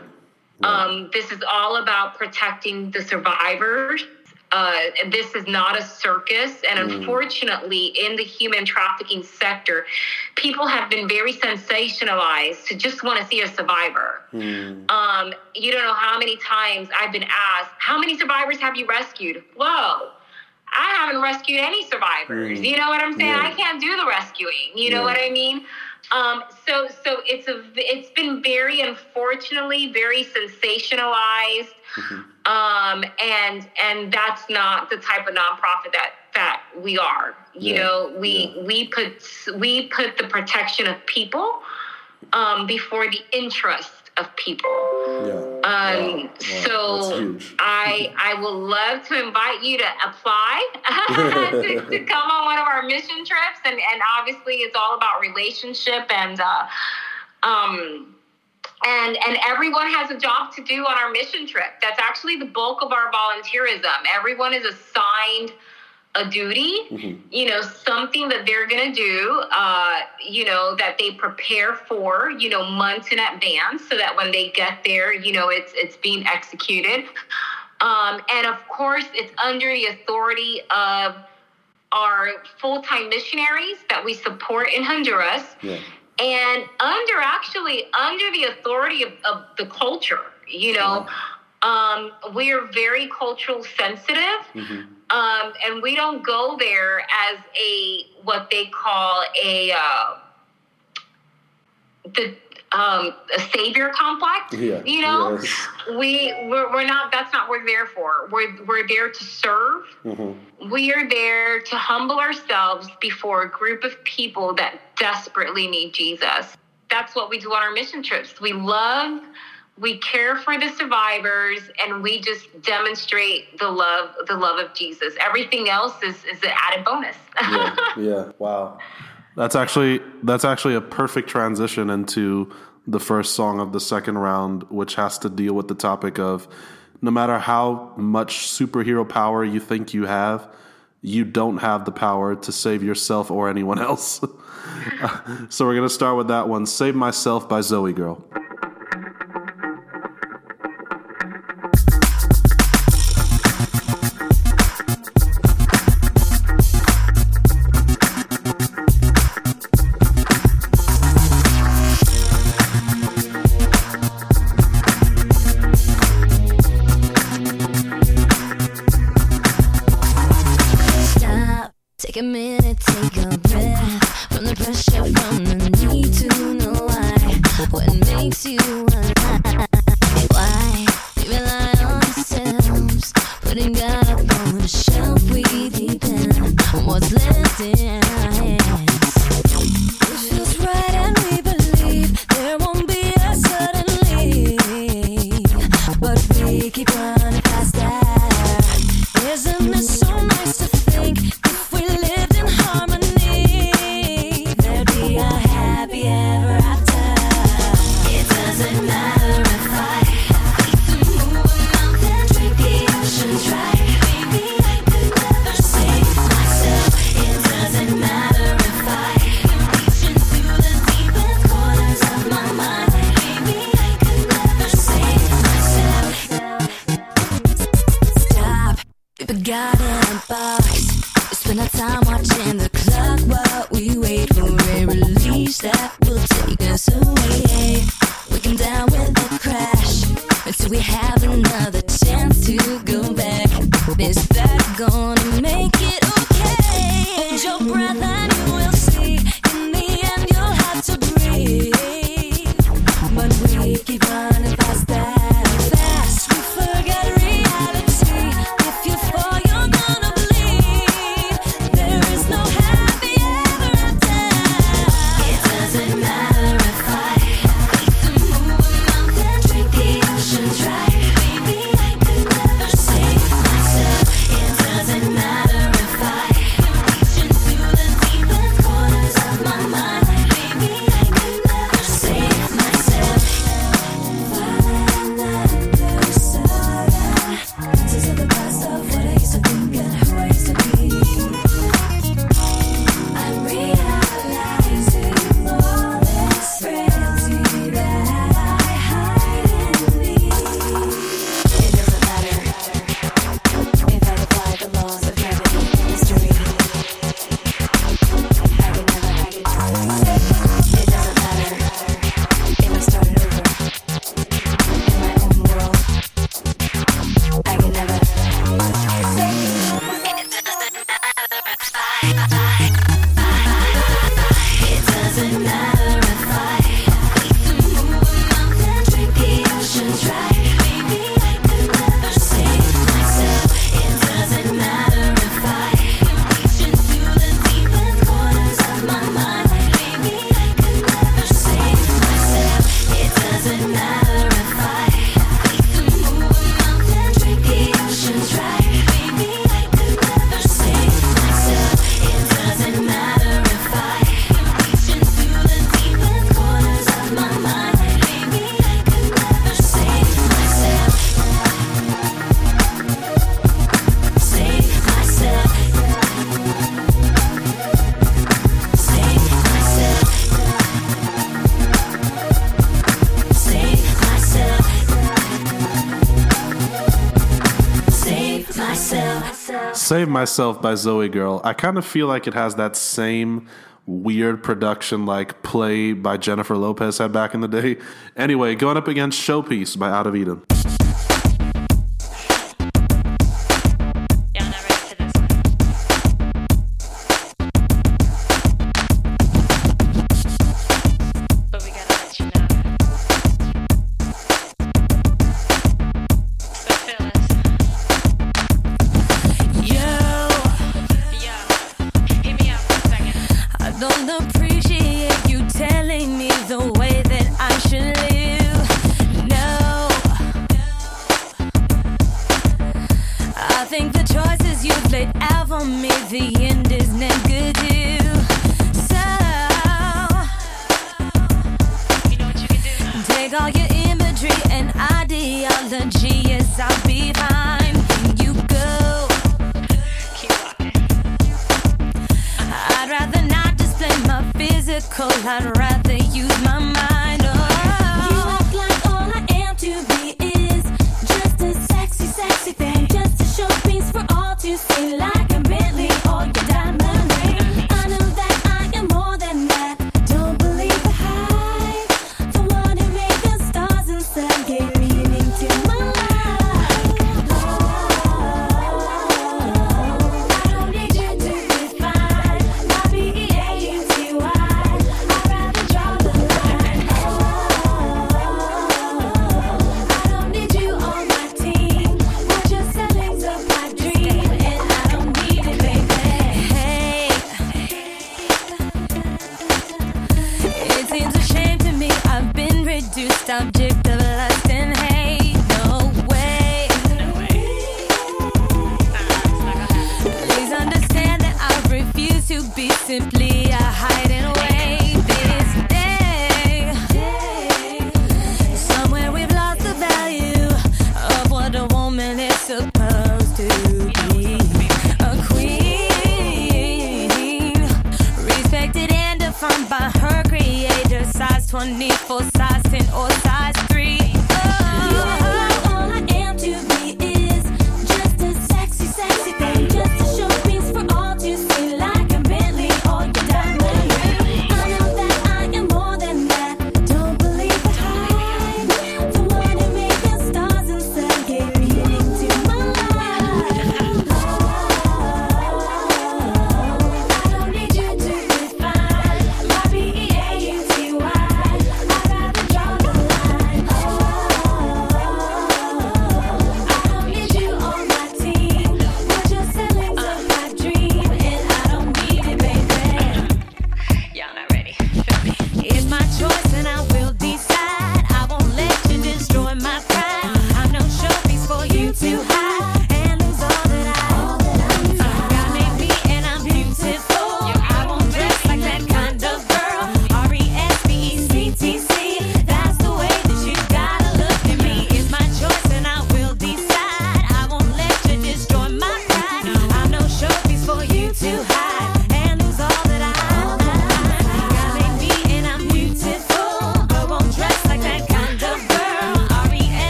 Um, this is all about protecting the survivors. Uh, this is not a circus. And unfortunately, in the human trafficking sector, people have been very sensationalized to just want to see a survivor. Um, you don't know how many times I've been asked, How many survivors have you rescued? Whoa. I haven't rescued any survivors. You know what I'm saying? Yeah. I can't do the rescuing. You know Yeah. what I mean? Um, so so it's a it's been very unfortunately very sensationalized. Um, and and that's not the type of nonprofit that that we are. You Yeah. know, we Yeah. we put we put the protection of people um, before the interest of people. Yeah. Um, Wow. Wow. so I I will love to invite you to apply to, to, come on one of our mission trips, and and obviously it's all about relationship and uh, um and and everyone has a job to do on our mission trip. That's actually the bulk of our volunteerism. Everyone is assigned a duty, mm-hmm. you know, something that they're going to do, uh, you know, that they prepare for, you know, months in advance, so that when they get there, you know, it's it's being executed. Um, and of course, it's under the authority of our full-time missionaries that we support in Honduras. Yeah and under actually under the authority of, of the culture you know um, we are very cultural sensitive mm-hmm. um, and we don't go there as a what they call a uh, the um, a savior complex. Yeah. You know, yes. we we're, we're, not. That's not what we're there for. We're we're there to serve. Mm-hmm. We are there to humble ourselves before a group of people that desperately need Jesus. That's what we do on our mission trips. We love. We care for the survivors, and we just demonstrate the love, the love of Jesus. Everything else is is an added bonus. yeah. Yeah. Wow. That's actually that's actually a perfect transition into the first song of the second round, which has to deal with the topic of no matter how much superhero power you think you have, you don't have the power to save yourself or anyone else. so we're gonna start with that one, "Save Myself" by ZOEgirl. Save Myself by ZOEgirl, I kind of feel like it has that same weird production like play by Jennifer Lopez had back in the day. Anyway, going up against Showpiece by Out of Eden.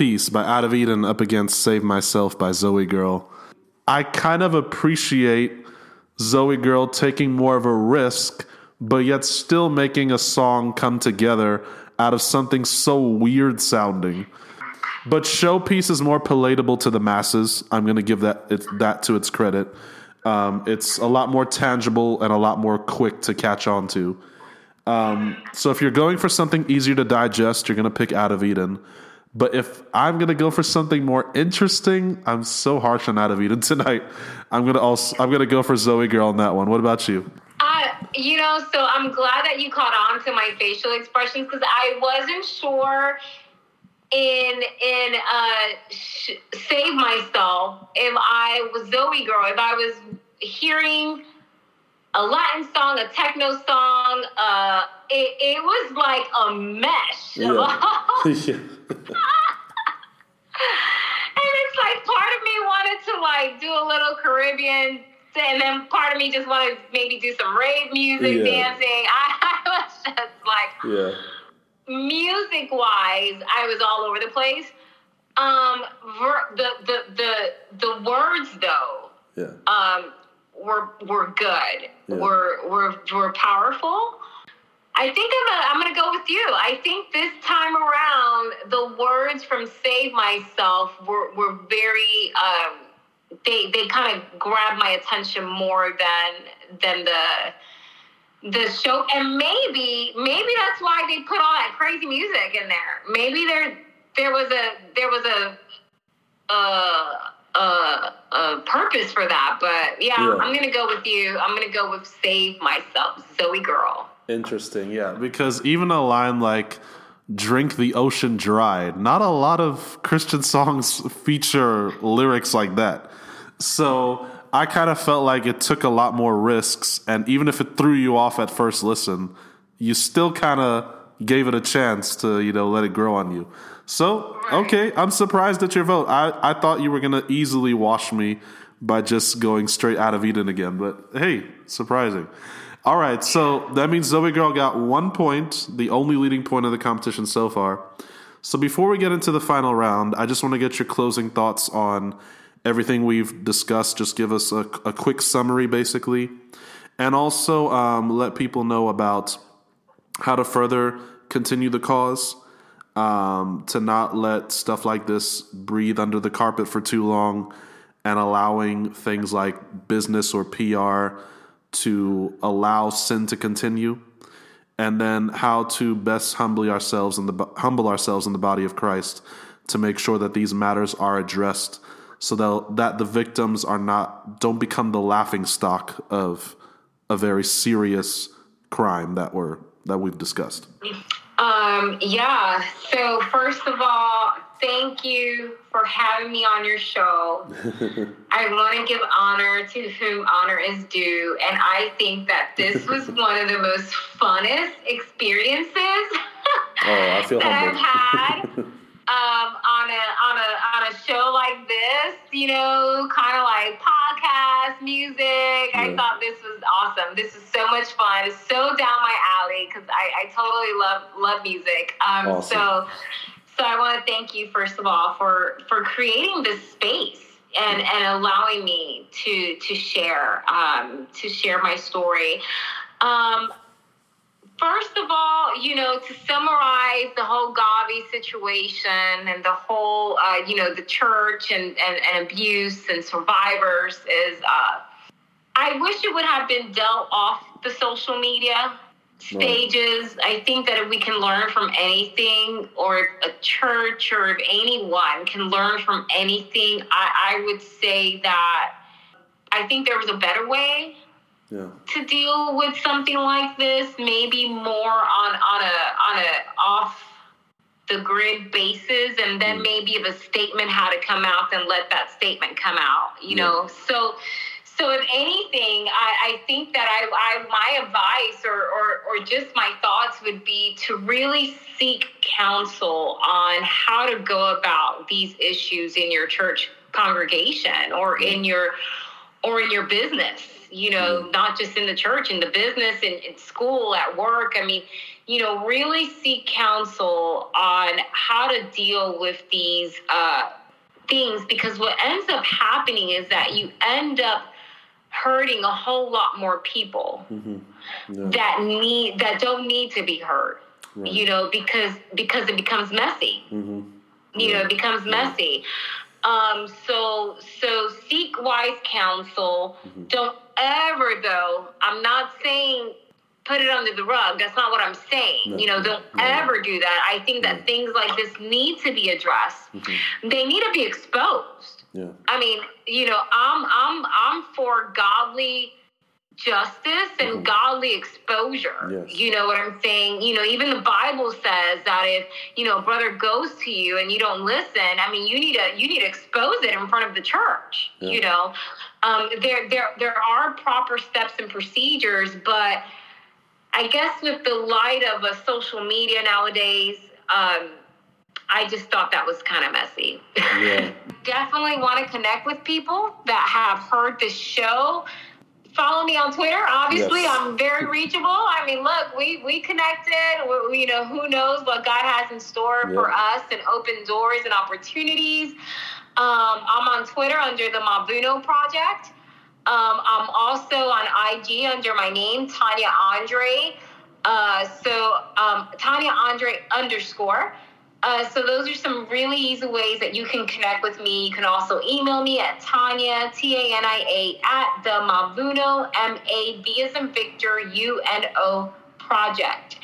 piece by Out of Eden up against Save Myself by ZOEgirl. I kind of appreciate ZOEgirl taking more of a risk, but yet still making a song come together out of something so weird sounding. But Showpiece is more palatable to the masses. I'm going to give that it, that to its credit. Um, it's a lot more tangible and a lot more quick to catch on to. Um, so if you're going for something easier to digest, you're going to pick Out of Eden. But if I'm gonna go for something more interesting, I'm so harsh on Out of Eden tonight. I'm gonna also I'm gonna go for ZOEgirl on that one. What about you? Uh, you know, so I'm glad that you caught on to my facial expressions because I wasn't sure in in uh, sh- save myself if I was ZOEgirl, if I was hearing a Latin song, a techno song, uh, it, it was like a mesh. of yeah. And it's like part of me wanted to like do a little Caribbean, and then part of me just wanted to maybe do some rave music, Yeah. dancing. I, I was just like, Yeah. music wise, I was all over the place. Um, ver- the the the the words though, Yeah. um, were were good. Were were were powerful. I think I'm gonna, I'm gonna go with you. I think this time around, the words from "Save Myself" were were very. Um, they they kind of grabbed my attention more than than the the show, and maybe maybe that's why they put all that crazy music in there. Maybe there there was a there was a uh uh, uh, purpose for that. But yeah, Yeah. I'm gonna go with you. I'm gonna go with "Save Myself," Zoe Girl. Interesting, yeah. Because even a line like drink the ocean dry, not a lot of Christian songs feature lyrics like that. So I kind of felt like it took a lot more risks. And even if it threw you off at first listen, you still kind of gave it a chance to, you know, let it grow on you. So, okay, I'm surprised at your vote. I, I thought you were to easily wash me by just going straight out of Eden again. But hey, surprising. All right, so that means ZOEgirl got one point, the only leading point of the competition so far. So before we get into the final round, I just want to get your closing thoughts on everything we've discussed. Just give us a, a quick summary, basically, and also um, let people know about how to further continue the cause, um, to not let stuff like this breathe under the carpet for too long, and allowing things like business or PR to allow sin to continue, and then how to best humbly ourselves in the humble ourselves in the body of Christ to make sure that these matters are addressed, so that that the victims are not don't become the laughing stock of a very serious crime that we're that we've discussed. Um, yeah. So first of all, thank you for having me on your show. I want to give honor to whom honor is due, and I think that this was one of the most funnest experiences Oh, I feel that I've had. Um, on a on a on a show like this, you know, kind of like podcast music. I thought this was awesome. This is so much fun. It's so down my alley because I, I totally love love music. Um, Awesome. so so I want to thank you first of all for for creating this space and and allowing me to to share um, to share my story. Um, First of all, you know, to summarize the whole Gawvi situation and the whole, uh, you know, the church and, and, and abuse and survivors is, uh, I wish it would have been dealt off the social media stages. I think that if we can learn from anything, or if a church or if anyone can learn from anything, I, I would say that I think there was a better way yeah. to deal with something like this maybe more on on a on a off the grid basis and then mm. maybe if a statement had to come out then let that statement come out you know? So so if anything i i think that i i my advice or or or just my thoughts would be to really seek counsel on how to go about these issues in your church congregation or in your or in your business you know not just in the church in the business in, in school at work. I mean you know really seek counsel on how to deal with these uh, things because what ends up happening is that you end up hurting a whole lot more people Yeah. that need that don't need to be hurt Right. you know because because it becomes messy. Hmm you know, it becomes messy. Um, so so seek wise counsel. Don't ever though, I'm not saying put it under the rug. That's not what I'm saying. No, you know, don't no, no. ever do that. I think that things like this need to be addressed. Mm-hmm. They need to be exposed. Yeah. I mean, you know, I'm I'm I'm for godly justice and godly exposure. Mm-hmm. Yes. You know what I'm saying? You know, even the Bible says that if, you know, a brother goes to you and you don't listen, I mean, you need to you need to expose it in front of the church. Yeah. You know. Um, there there there are proper steps and procedures, but I guess with the light of a social media nowadays, um, I just thought that was kind of messy. Yeah. Definitely want to connect with people that have heard this show. Follow me on Twitter. Obviously, Yes. I'm very reachable. I mean, look, we we connected. We, we- you know, who knows what God has in store for us and open doors and opportunities. Um, I'm on Twitter under the Mavuno Project. Um, I'm also on IG under my name, Tania Andre. Uh, so um, Tania Andre underscore. Uh, so those are some really easy ways that you can connect with me. You can also email me at Tania T A N I A at the Mavuno M A V as in Victor U N O project.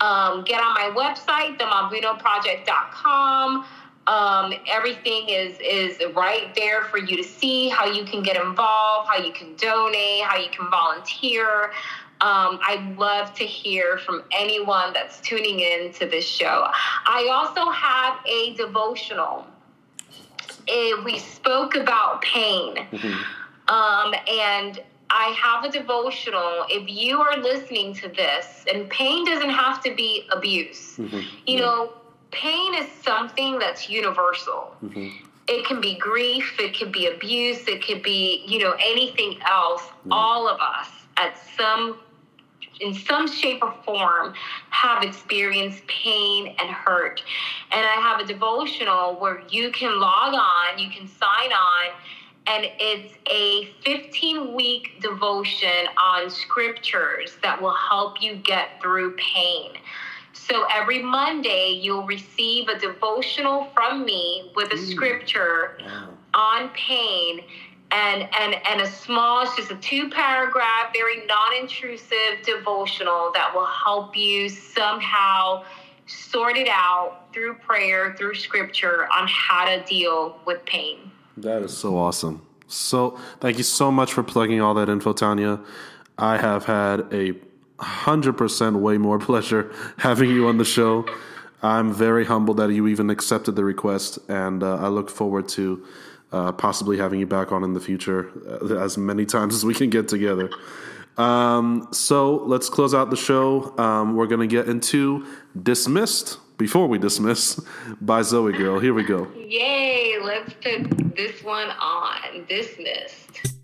Um, get on my website, themavunoproject.com. Um, everything is is right there for you to see how you can get involved, how you can donate, how you can volunteer. Um, I'd love to hear from anyone that's tuning in to this show. I also have a devotional. Eh, we spoke about pain. Um, and I have a devotional. If you are listening to this, and pain doesn't have to be abuse, you know, pain is something that's universal. It can be grief, it could be abuse, it could be, you know, anything else. All of us at some in some shape or form have experienced pain and hurt. And I have a devotional where you can log on, you can sign on, and it's a 15 week devotion on scriptures that will help you get through pain. So every Monday, you'll receive a devotional from me with a scripture on pain and and and a small it's just a two paragraph very non-intrusive devotional that will help you somehow sort it out through prayer through scripture on how to deal with pain That is so awesome. So thank you so much for plugging all that info, Tania. I have had a hundred percent way more pleasure having you on the show. I'm very humbled that you even accepted the request, and uh, I look forward to uh, possibly having you back on in the future uh, as many times as we can get together. Um, so let's close out the show. Um, we're going to get into Dismissed before we dismiss by ZOEgirl. Here we go. yay let's put this one on dismissed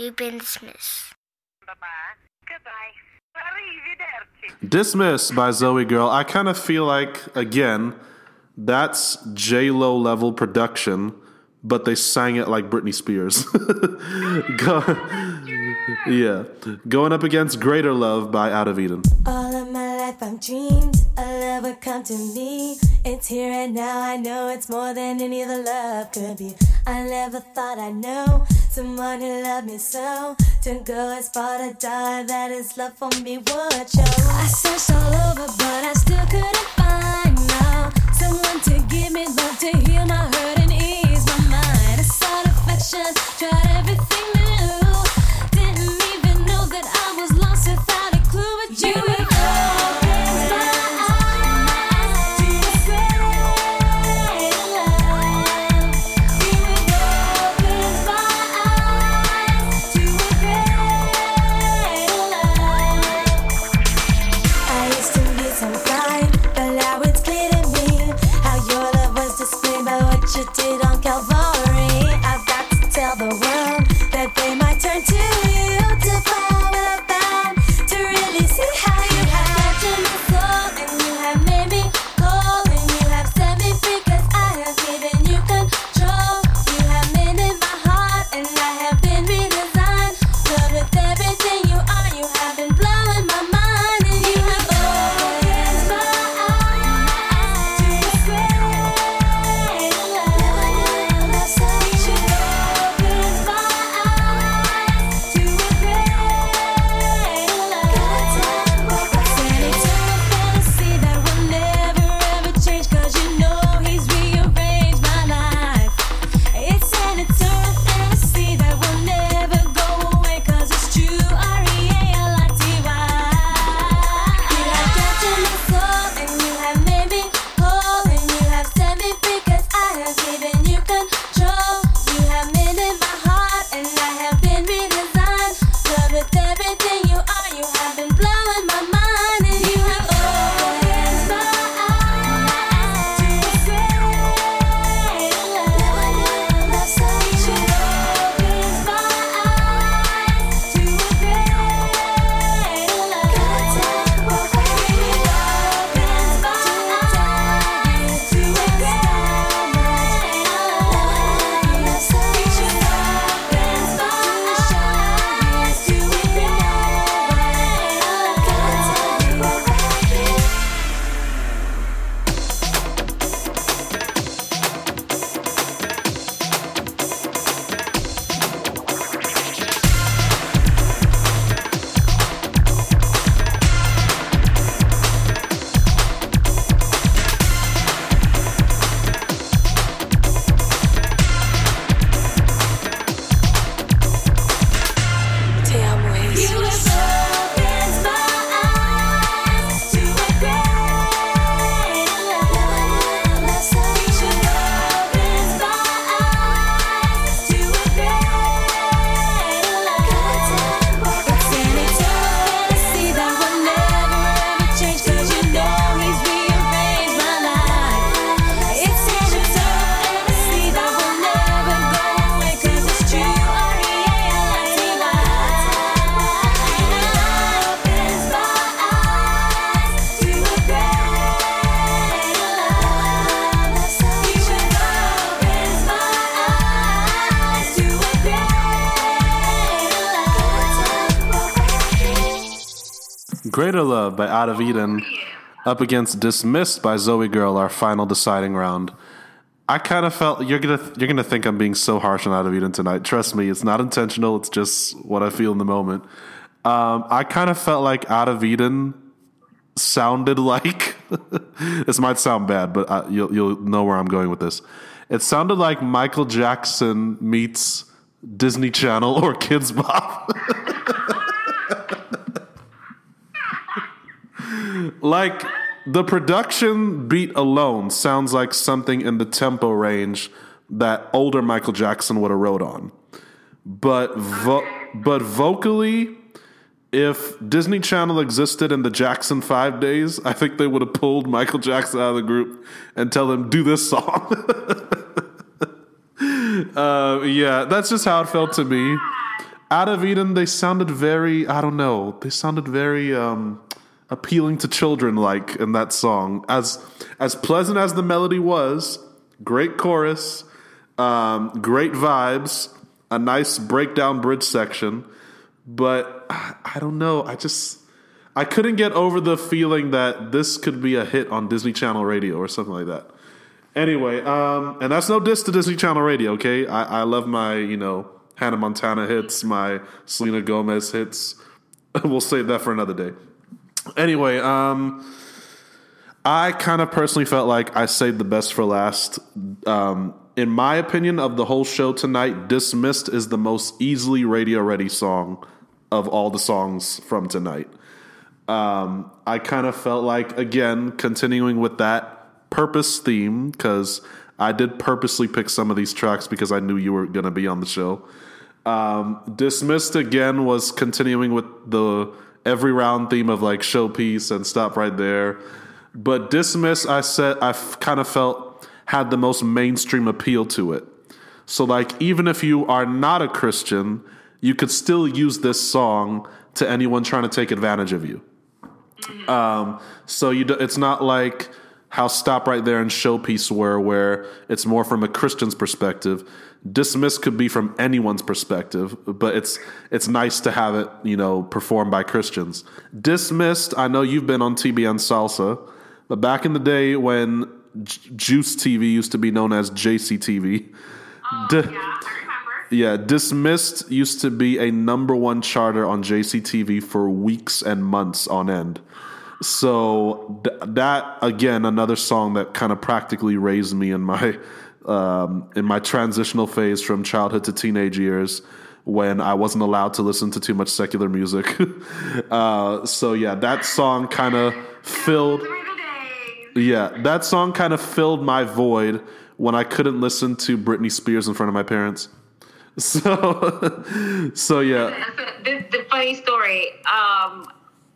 You've been dismissed. Dismiss by ZOEgirl. I kind of feel like again, that's J Lo level production, but they sang it like Britney Spears. yeah, going up against Greater Love by Out of Eden. All of my life I've dreamed a love would come to me. It's here and now. I know it's more than any other love could be. I never thought I'd know someone who loved me so. To go as far to die, that his love for me would show. I searched all over, but I still couldn't find no someone to give me love to heal my hurt and ease my mind. I sought affection, tried everything Love by Out of Eden up against Dismissed by ZOEgirl, our final deciding round. I kind of felt you're gonna you're gonna think I'm being so harsh on Out of Eden tonight. Trust me, it's not intentional. It's just what I feel in the moment. Um, I kind of felt like Out of Eden sounded like this might sound bad, but uh, you'll you'll know where I'm going with this. It sounded like Michael Jackson meets Disney Channel or Kidz Bop. like the production beat alone sounds like something in the tempo range that older Michael Jackson would have wrote on. But vo- but vocally, if Disney Channel existed in the Jackson Five days, I think they would have pulled Michael Jackson out of the group and tell him do this song. uh, yeah, that's just how it felt to me. Out of Eden, they sounded very, I don't know, they sounded very um, appealing to children like in that song. As as pleasant as the melody was, great chorus, um, great vibes, a nice breakdown bridge section, but I, don't know, I just I couldn't get over the feeling that this could be a hit on Disney Channel radio or something like that. Anyway, um, and that's no diss to Disney Channel radio, okay? I, I love my, you know, Hannah Montana hits, my Selena Gomez hits. we'll save that for another day. Anyway, um, I kind of personally felt like I saved the best for last. Um, in my opinion, of the whole show tonight, Dismissed is the most easily radio ready song of all the songs from tonight. Um, I kind of felt like, again, continuing with that purpose theme, because I did purposely pick some of these tracks because I knew you were going to be on the show. Um, Dismissed again was continuing with the every round theme of like showpiece and stop right there. But Dismiss, I said, I kind of felt had the most mainstream appeal to it. So, like, even if you are not a Christian, you could still use this song to anyone trying to take advantage of you. Um, so you, do, it's not like how Stop Right There and Showpiece were, where it's more from a Christian's perspective. Dismiss could be from anyone's perspective, but it's it's nice to have it, you know, performed by Christians. Dismissed, I know you've been on TBN Salsa, but back in the day when J- JUCE TV used to be known as JCTV, Oh, Di- yeah, I remember. yeah, Dismissed used to be a number one charter on JCTV for weeks and months on end. So th- that again, another song that kind of practically raised me in my um, in my transitional phase from childhood to teenage years when I wasn't allowed to listen to too much secular music. uh, so yeah, that song kind of filled. Yeah, that song kind of filled my void when I couldn't listen to Britney Spears in front of my parents. So, so yeah, the funny story, um,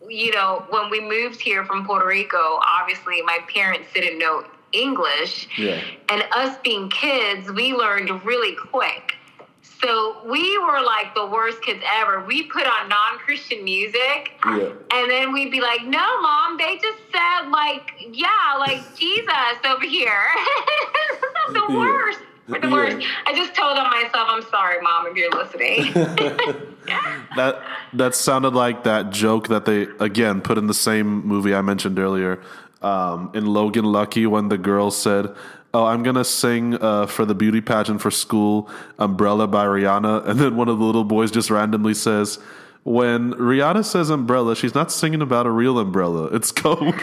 you know, when we moved here from Puerto Rico, obviously my parents didn't know English. Yeah. And us being kids, we learned really quick. So we were like the worst kids ever. We put on non Christian music. Yeah. And then we'd be like, no, mom, they just said, like, yeah, like Jesus over here. the Yeah. worst. We're the Yeah. worst. I just told on myself, I'm sorry, mom, if you're listening. that that sounded like that joke that they again put in the same movie I mentioned earlier um, in Logan Lucky when the girl said, "Oh, I'm gonna sing uh, for the beauty pageant for school, Umbrella by Rihanna," and then one of the little boys just randomly says. When Rihanna says umbrella, she's not singing about a real umbrella. It's cold.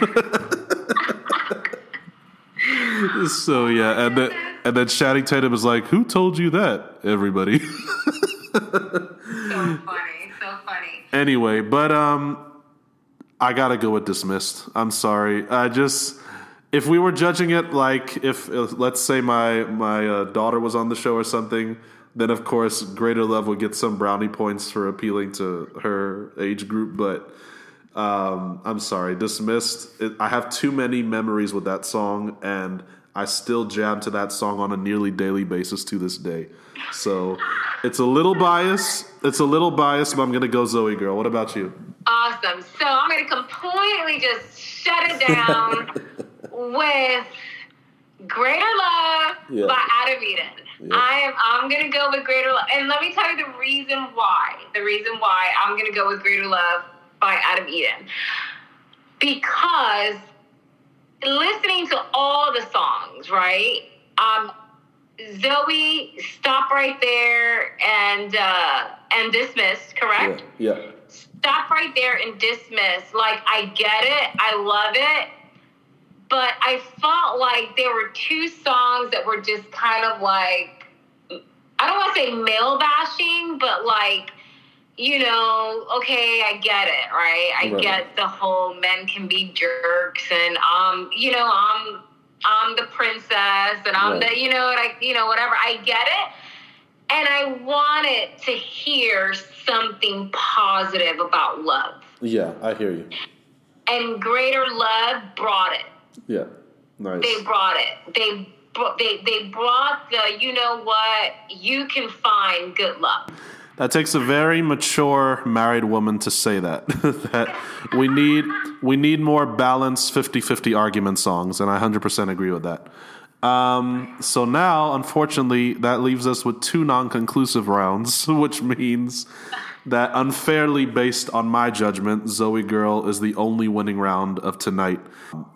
so yeah, and then and then Channing Tatum is like, "Who told you that?" Everybody. So funny. So funny. Anyway, but um, I gotta go with dismissed. I'm sorry. I just if we were judging it like if, if let's say my my uh, daughter was on the show or something, then of course Greater Love would get some brownie points for appealing to her age group. But um, I'm sorry, dismissed. It, I have too many memories with that song, and I still jam to that song on a nearly daily basis to this day. So it's a little biased. It's a little biased, but I'm gonna go ZOEgirl. What about you? Awesome. So I'm going to completely just shut it down with Greater Love Yeah. by Out of Eden. I am I'm gonna go with Greater Love. And let me tell you the reason why. The reason why I'm gonna go with Greater Love by Out of Eden. Because listening to all the songs, right? Um Zoe, stop right there and uh and dismissed, correct? Yeah. stop right there and dismiss. Like, I get it, I love it, but I felt like there were two songs that were just kind of like, I don't want to say male bashing, but like, you know, okay, I get it, right? I Right. get the whole men can be jerks, and um, you know, I'm I'm the princess, and I'm Right. the, you know, like, you know, whatever. I get it, and I wanted to hear something positive about love. Yeah, I hear you. And Greater Love brought it. Yeah. Nice. They brought it. They they they brought the you know what you can find good love. That takes a very mature married woman to say that. that we need we need more balanced 50-50 argument songs, and I 100% agree with that. Um, so now, unfortunately, that leaves us with two non-conclusive rounds, which means that unfairly based on my judgment, ZOEgirl is the only winning round of tonight.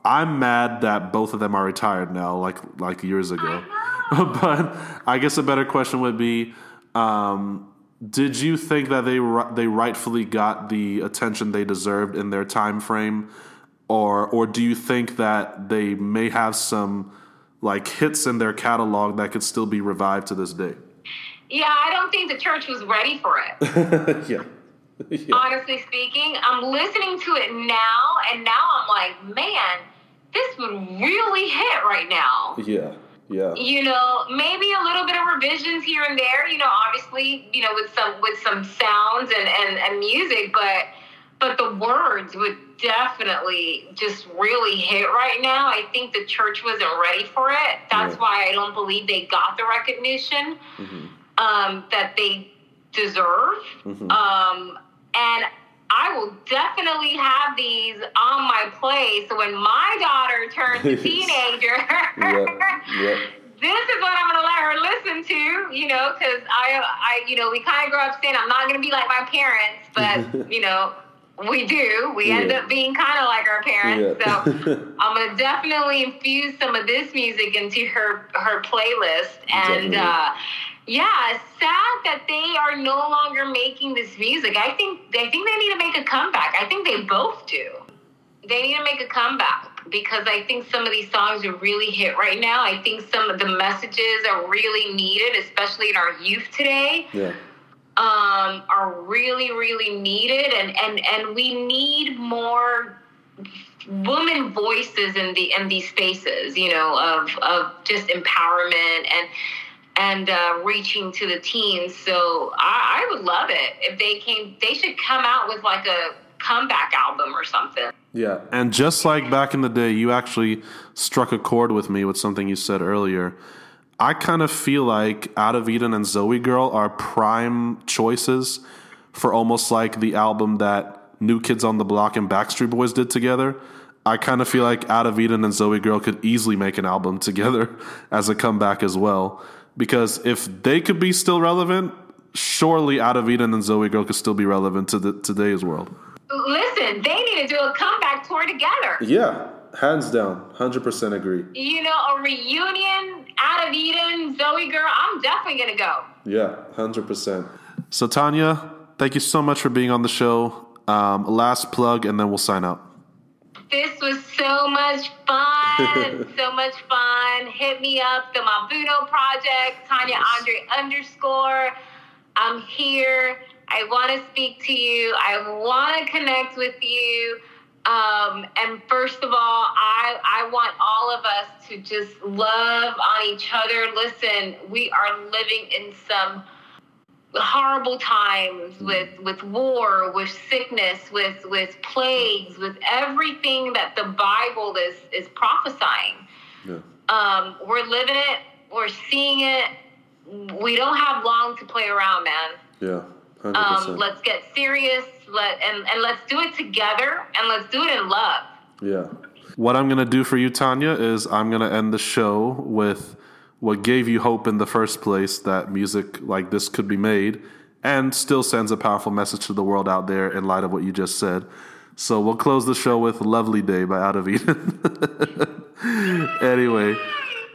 I'm mad that both of them are retired now, like like years ago. but I guess a better question would be, um, did you think that they they rightfully got the attention they deserved in their time frame, or or do you think that they may have some like hits in their catalog that could still be revived to this day? Yeah, I don't think the church was ready for it. yeah. yeah. honestly speaking. I'm listening to it now, and now I'm like, man, this would really hit right now. Yeah. Yeah. You know, maybe a little bit of revisions here and there. You know, obviously, you know, with some with some sounds and and, and music, but but the words would definitely just really hit right now. I think the church wasn't ready for it. That's Yeah. why I don't believe they got the recognition um, that they deserve. Um, and I will definitely have these on my play. So when my daughter turns a teenager, yeah. this is what I'm gonna let her listen to. You know, because I, I, you know, we kind of grow up saying I'm not gonna be like my parents, but you know. We do. We end up being kind of like our parents. Yeah. So I'm gonna definitely infuse some of this music into her her playlist. And uh, yeah, sad that they are no longer making this music. I think I think they need to make a comeback. I think they both do. They need to make a comeback because I think some of these songs are really hit right now. I think some of the messages are really needed, especially in our youth today Yeah. um, are really, really needed, and and and we need more women voices in the in these spaces. You know, of of just empowerment and and uh, reaching to the teens. So I, I would love it if they came. They should come out with like a comeback album or something. Yeah. And just like back in the day, you actually struck a chord with me with something you said earlier. I kind of feel like Out of Eden and ZOEgirl are prime choices for almost like the album that New Kids on the Block and Backstreet Boys did together. I kind of feel like Out of Eden and ZOEgirl could easily make an album together as a comeback as well. Because if they could be still relevant, surely Out of Eden and ZOEgirl could still be relevant to the, today's world. Listen, they need to do a comeback tour together. Yeah, hands down, hundred percent agree. You know, a reunion, Out of Eden, ZOEgirl. I'm definitely gonna go. Yeah, hundred percent. So Tania, thank you so much for being on the show. Um, last plug, and then we'll sign out. This was so much fun. so much fun. Hit me up, the Mavuno Project, Tania Andre underscore. I'm here. I want to speak to you. I want to connect with you. Um, and first of all, I, I want all of us to just love on each other. Listen, we are living in some horrible times with with war with sickness with with plagues with everything that the bible is is prophesying. Yeah, um we're living it we're seeing it. We don't have long to play around man. Yeah, um let's get serious let and and let's do it together and let's do it in love. Yeah. What I'm gonna do for you, Tania, is I'm gonna end the show with what gave you hope in the first place that music like this could be made, and still sends a powerful message to the world out there in light of what you just said. So we'll close the show with "Lovely Day" by Out of Eden. anyway,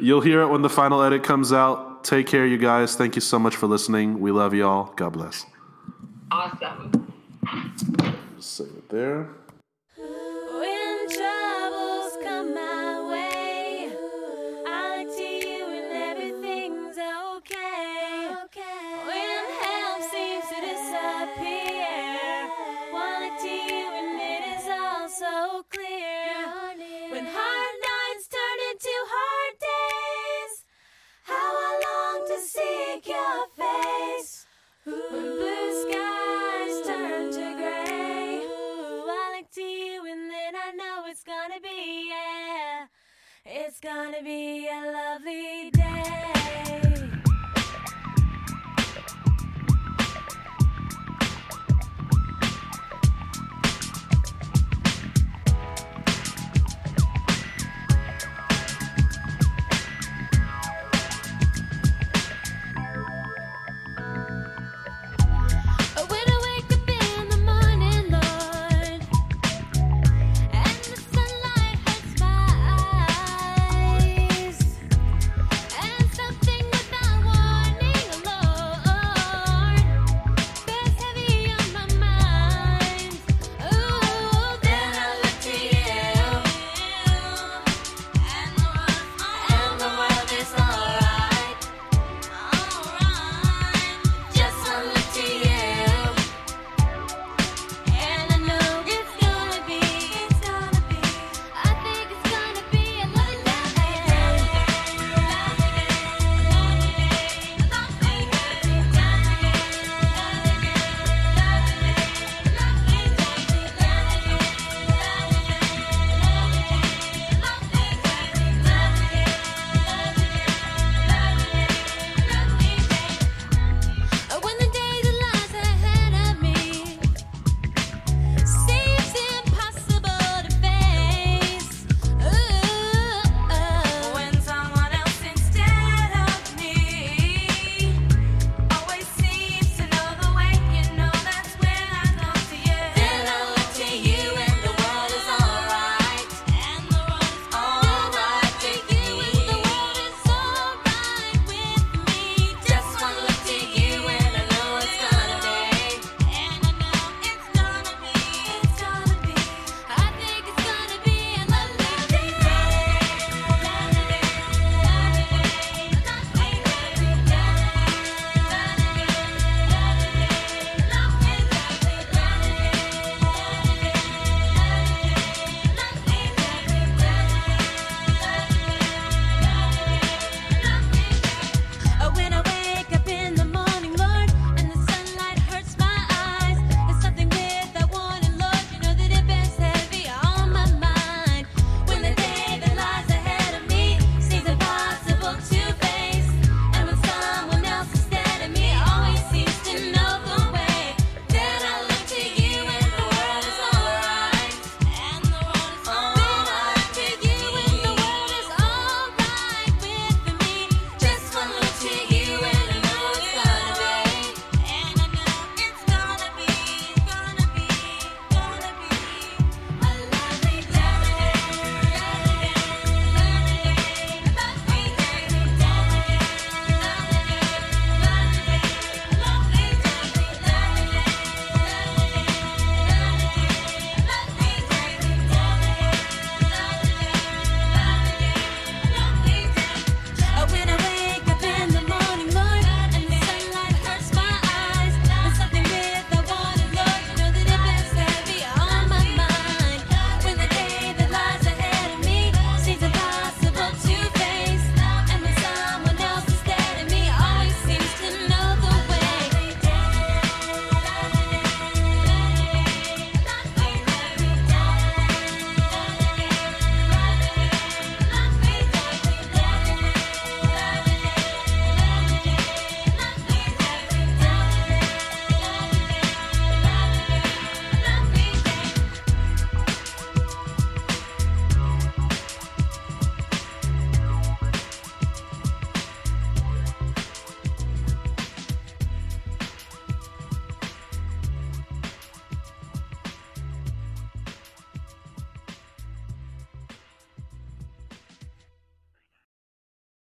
you'll hear it when the final edit comes out. Take care, you guys. Thank you so much for listening. We love y'all. God bless. awesome Just save it there. be, yeah. It's gonna be a lovely day.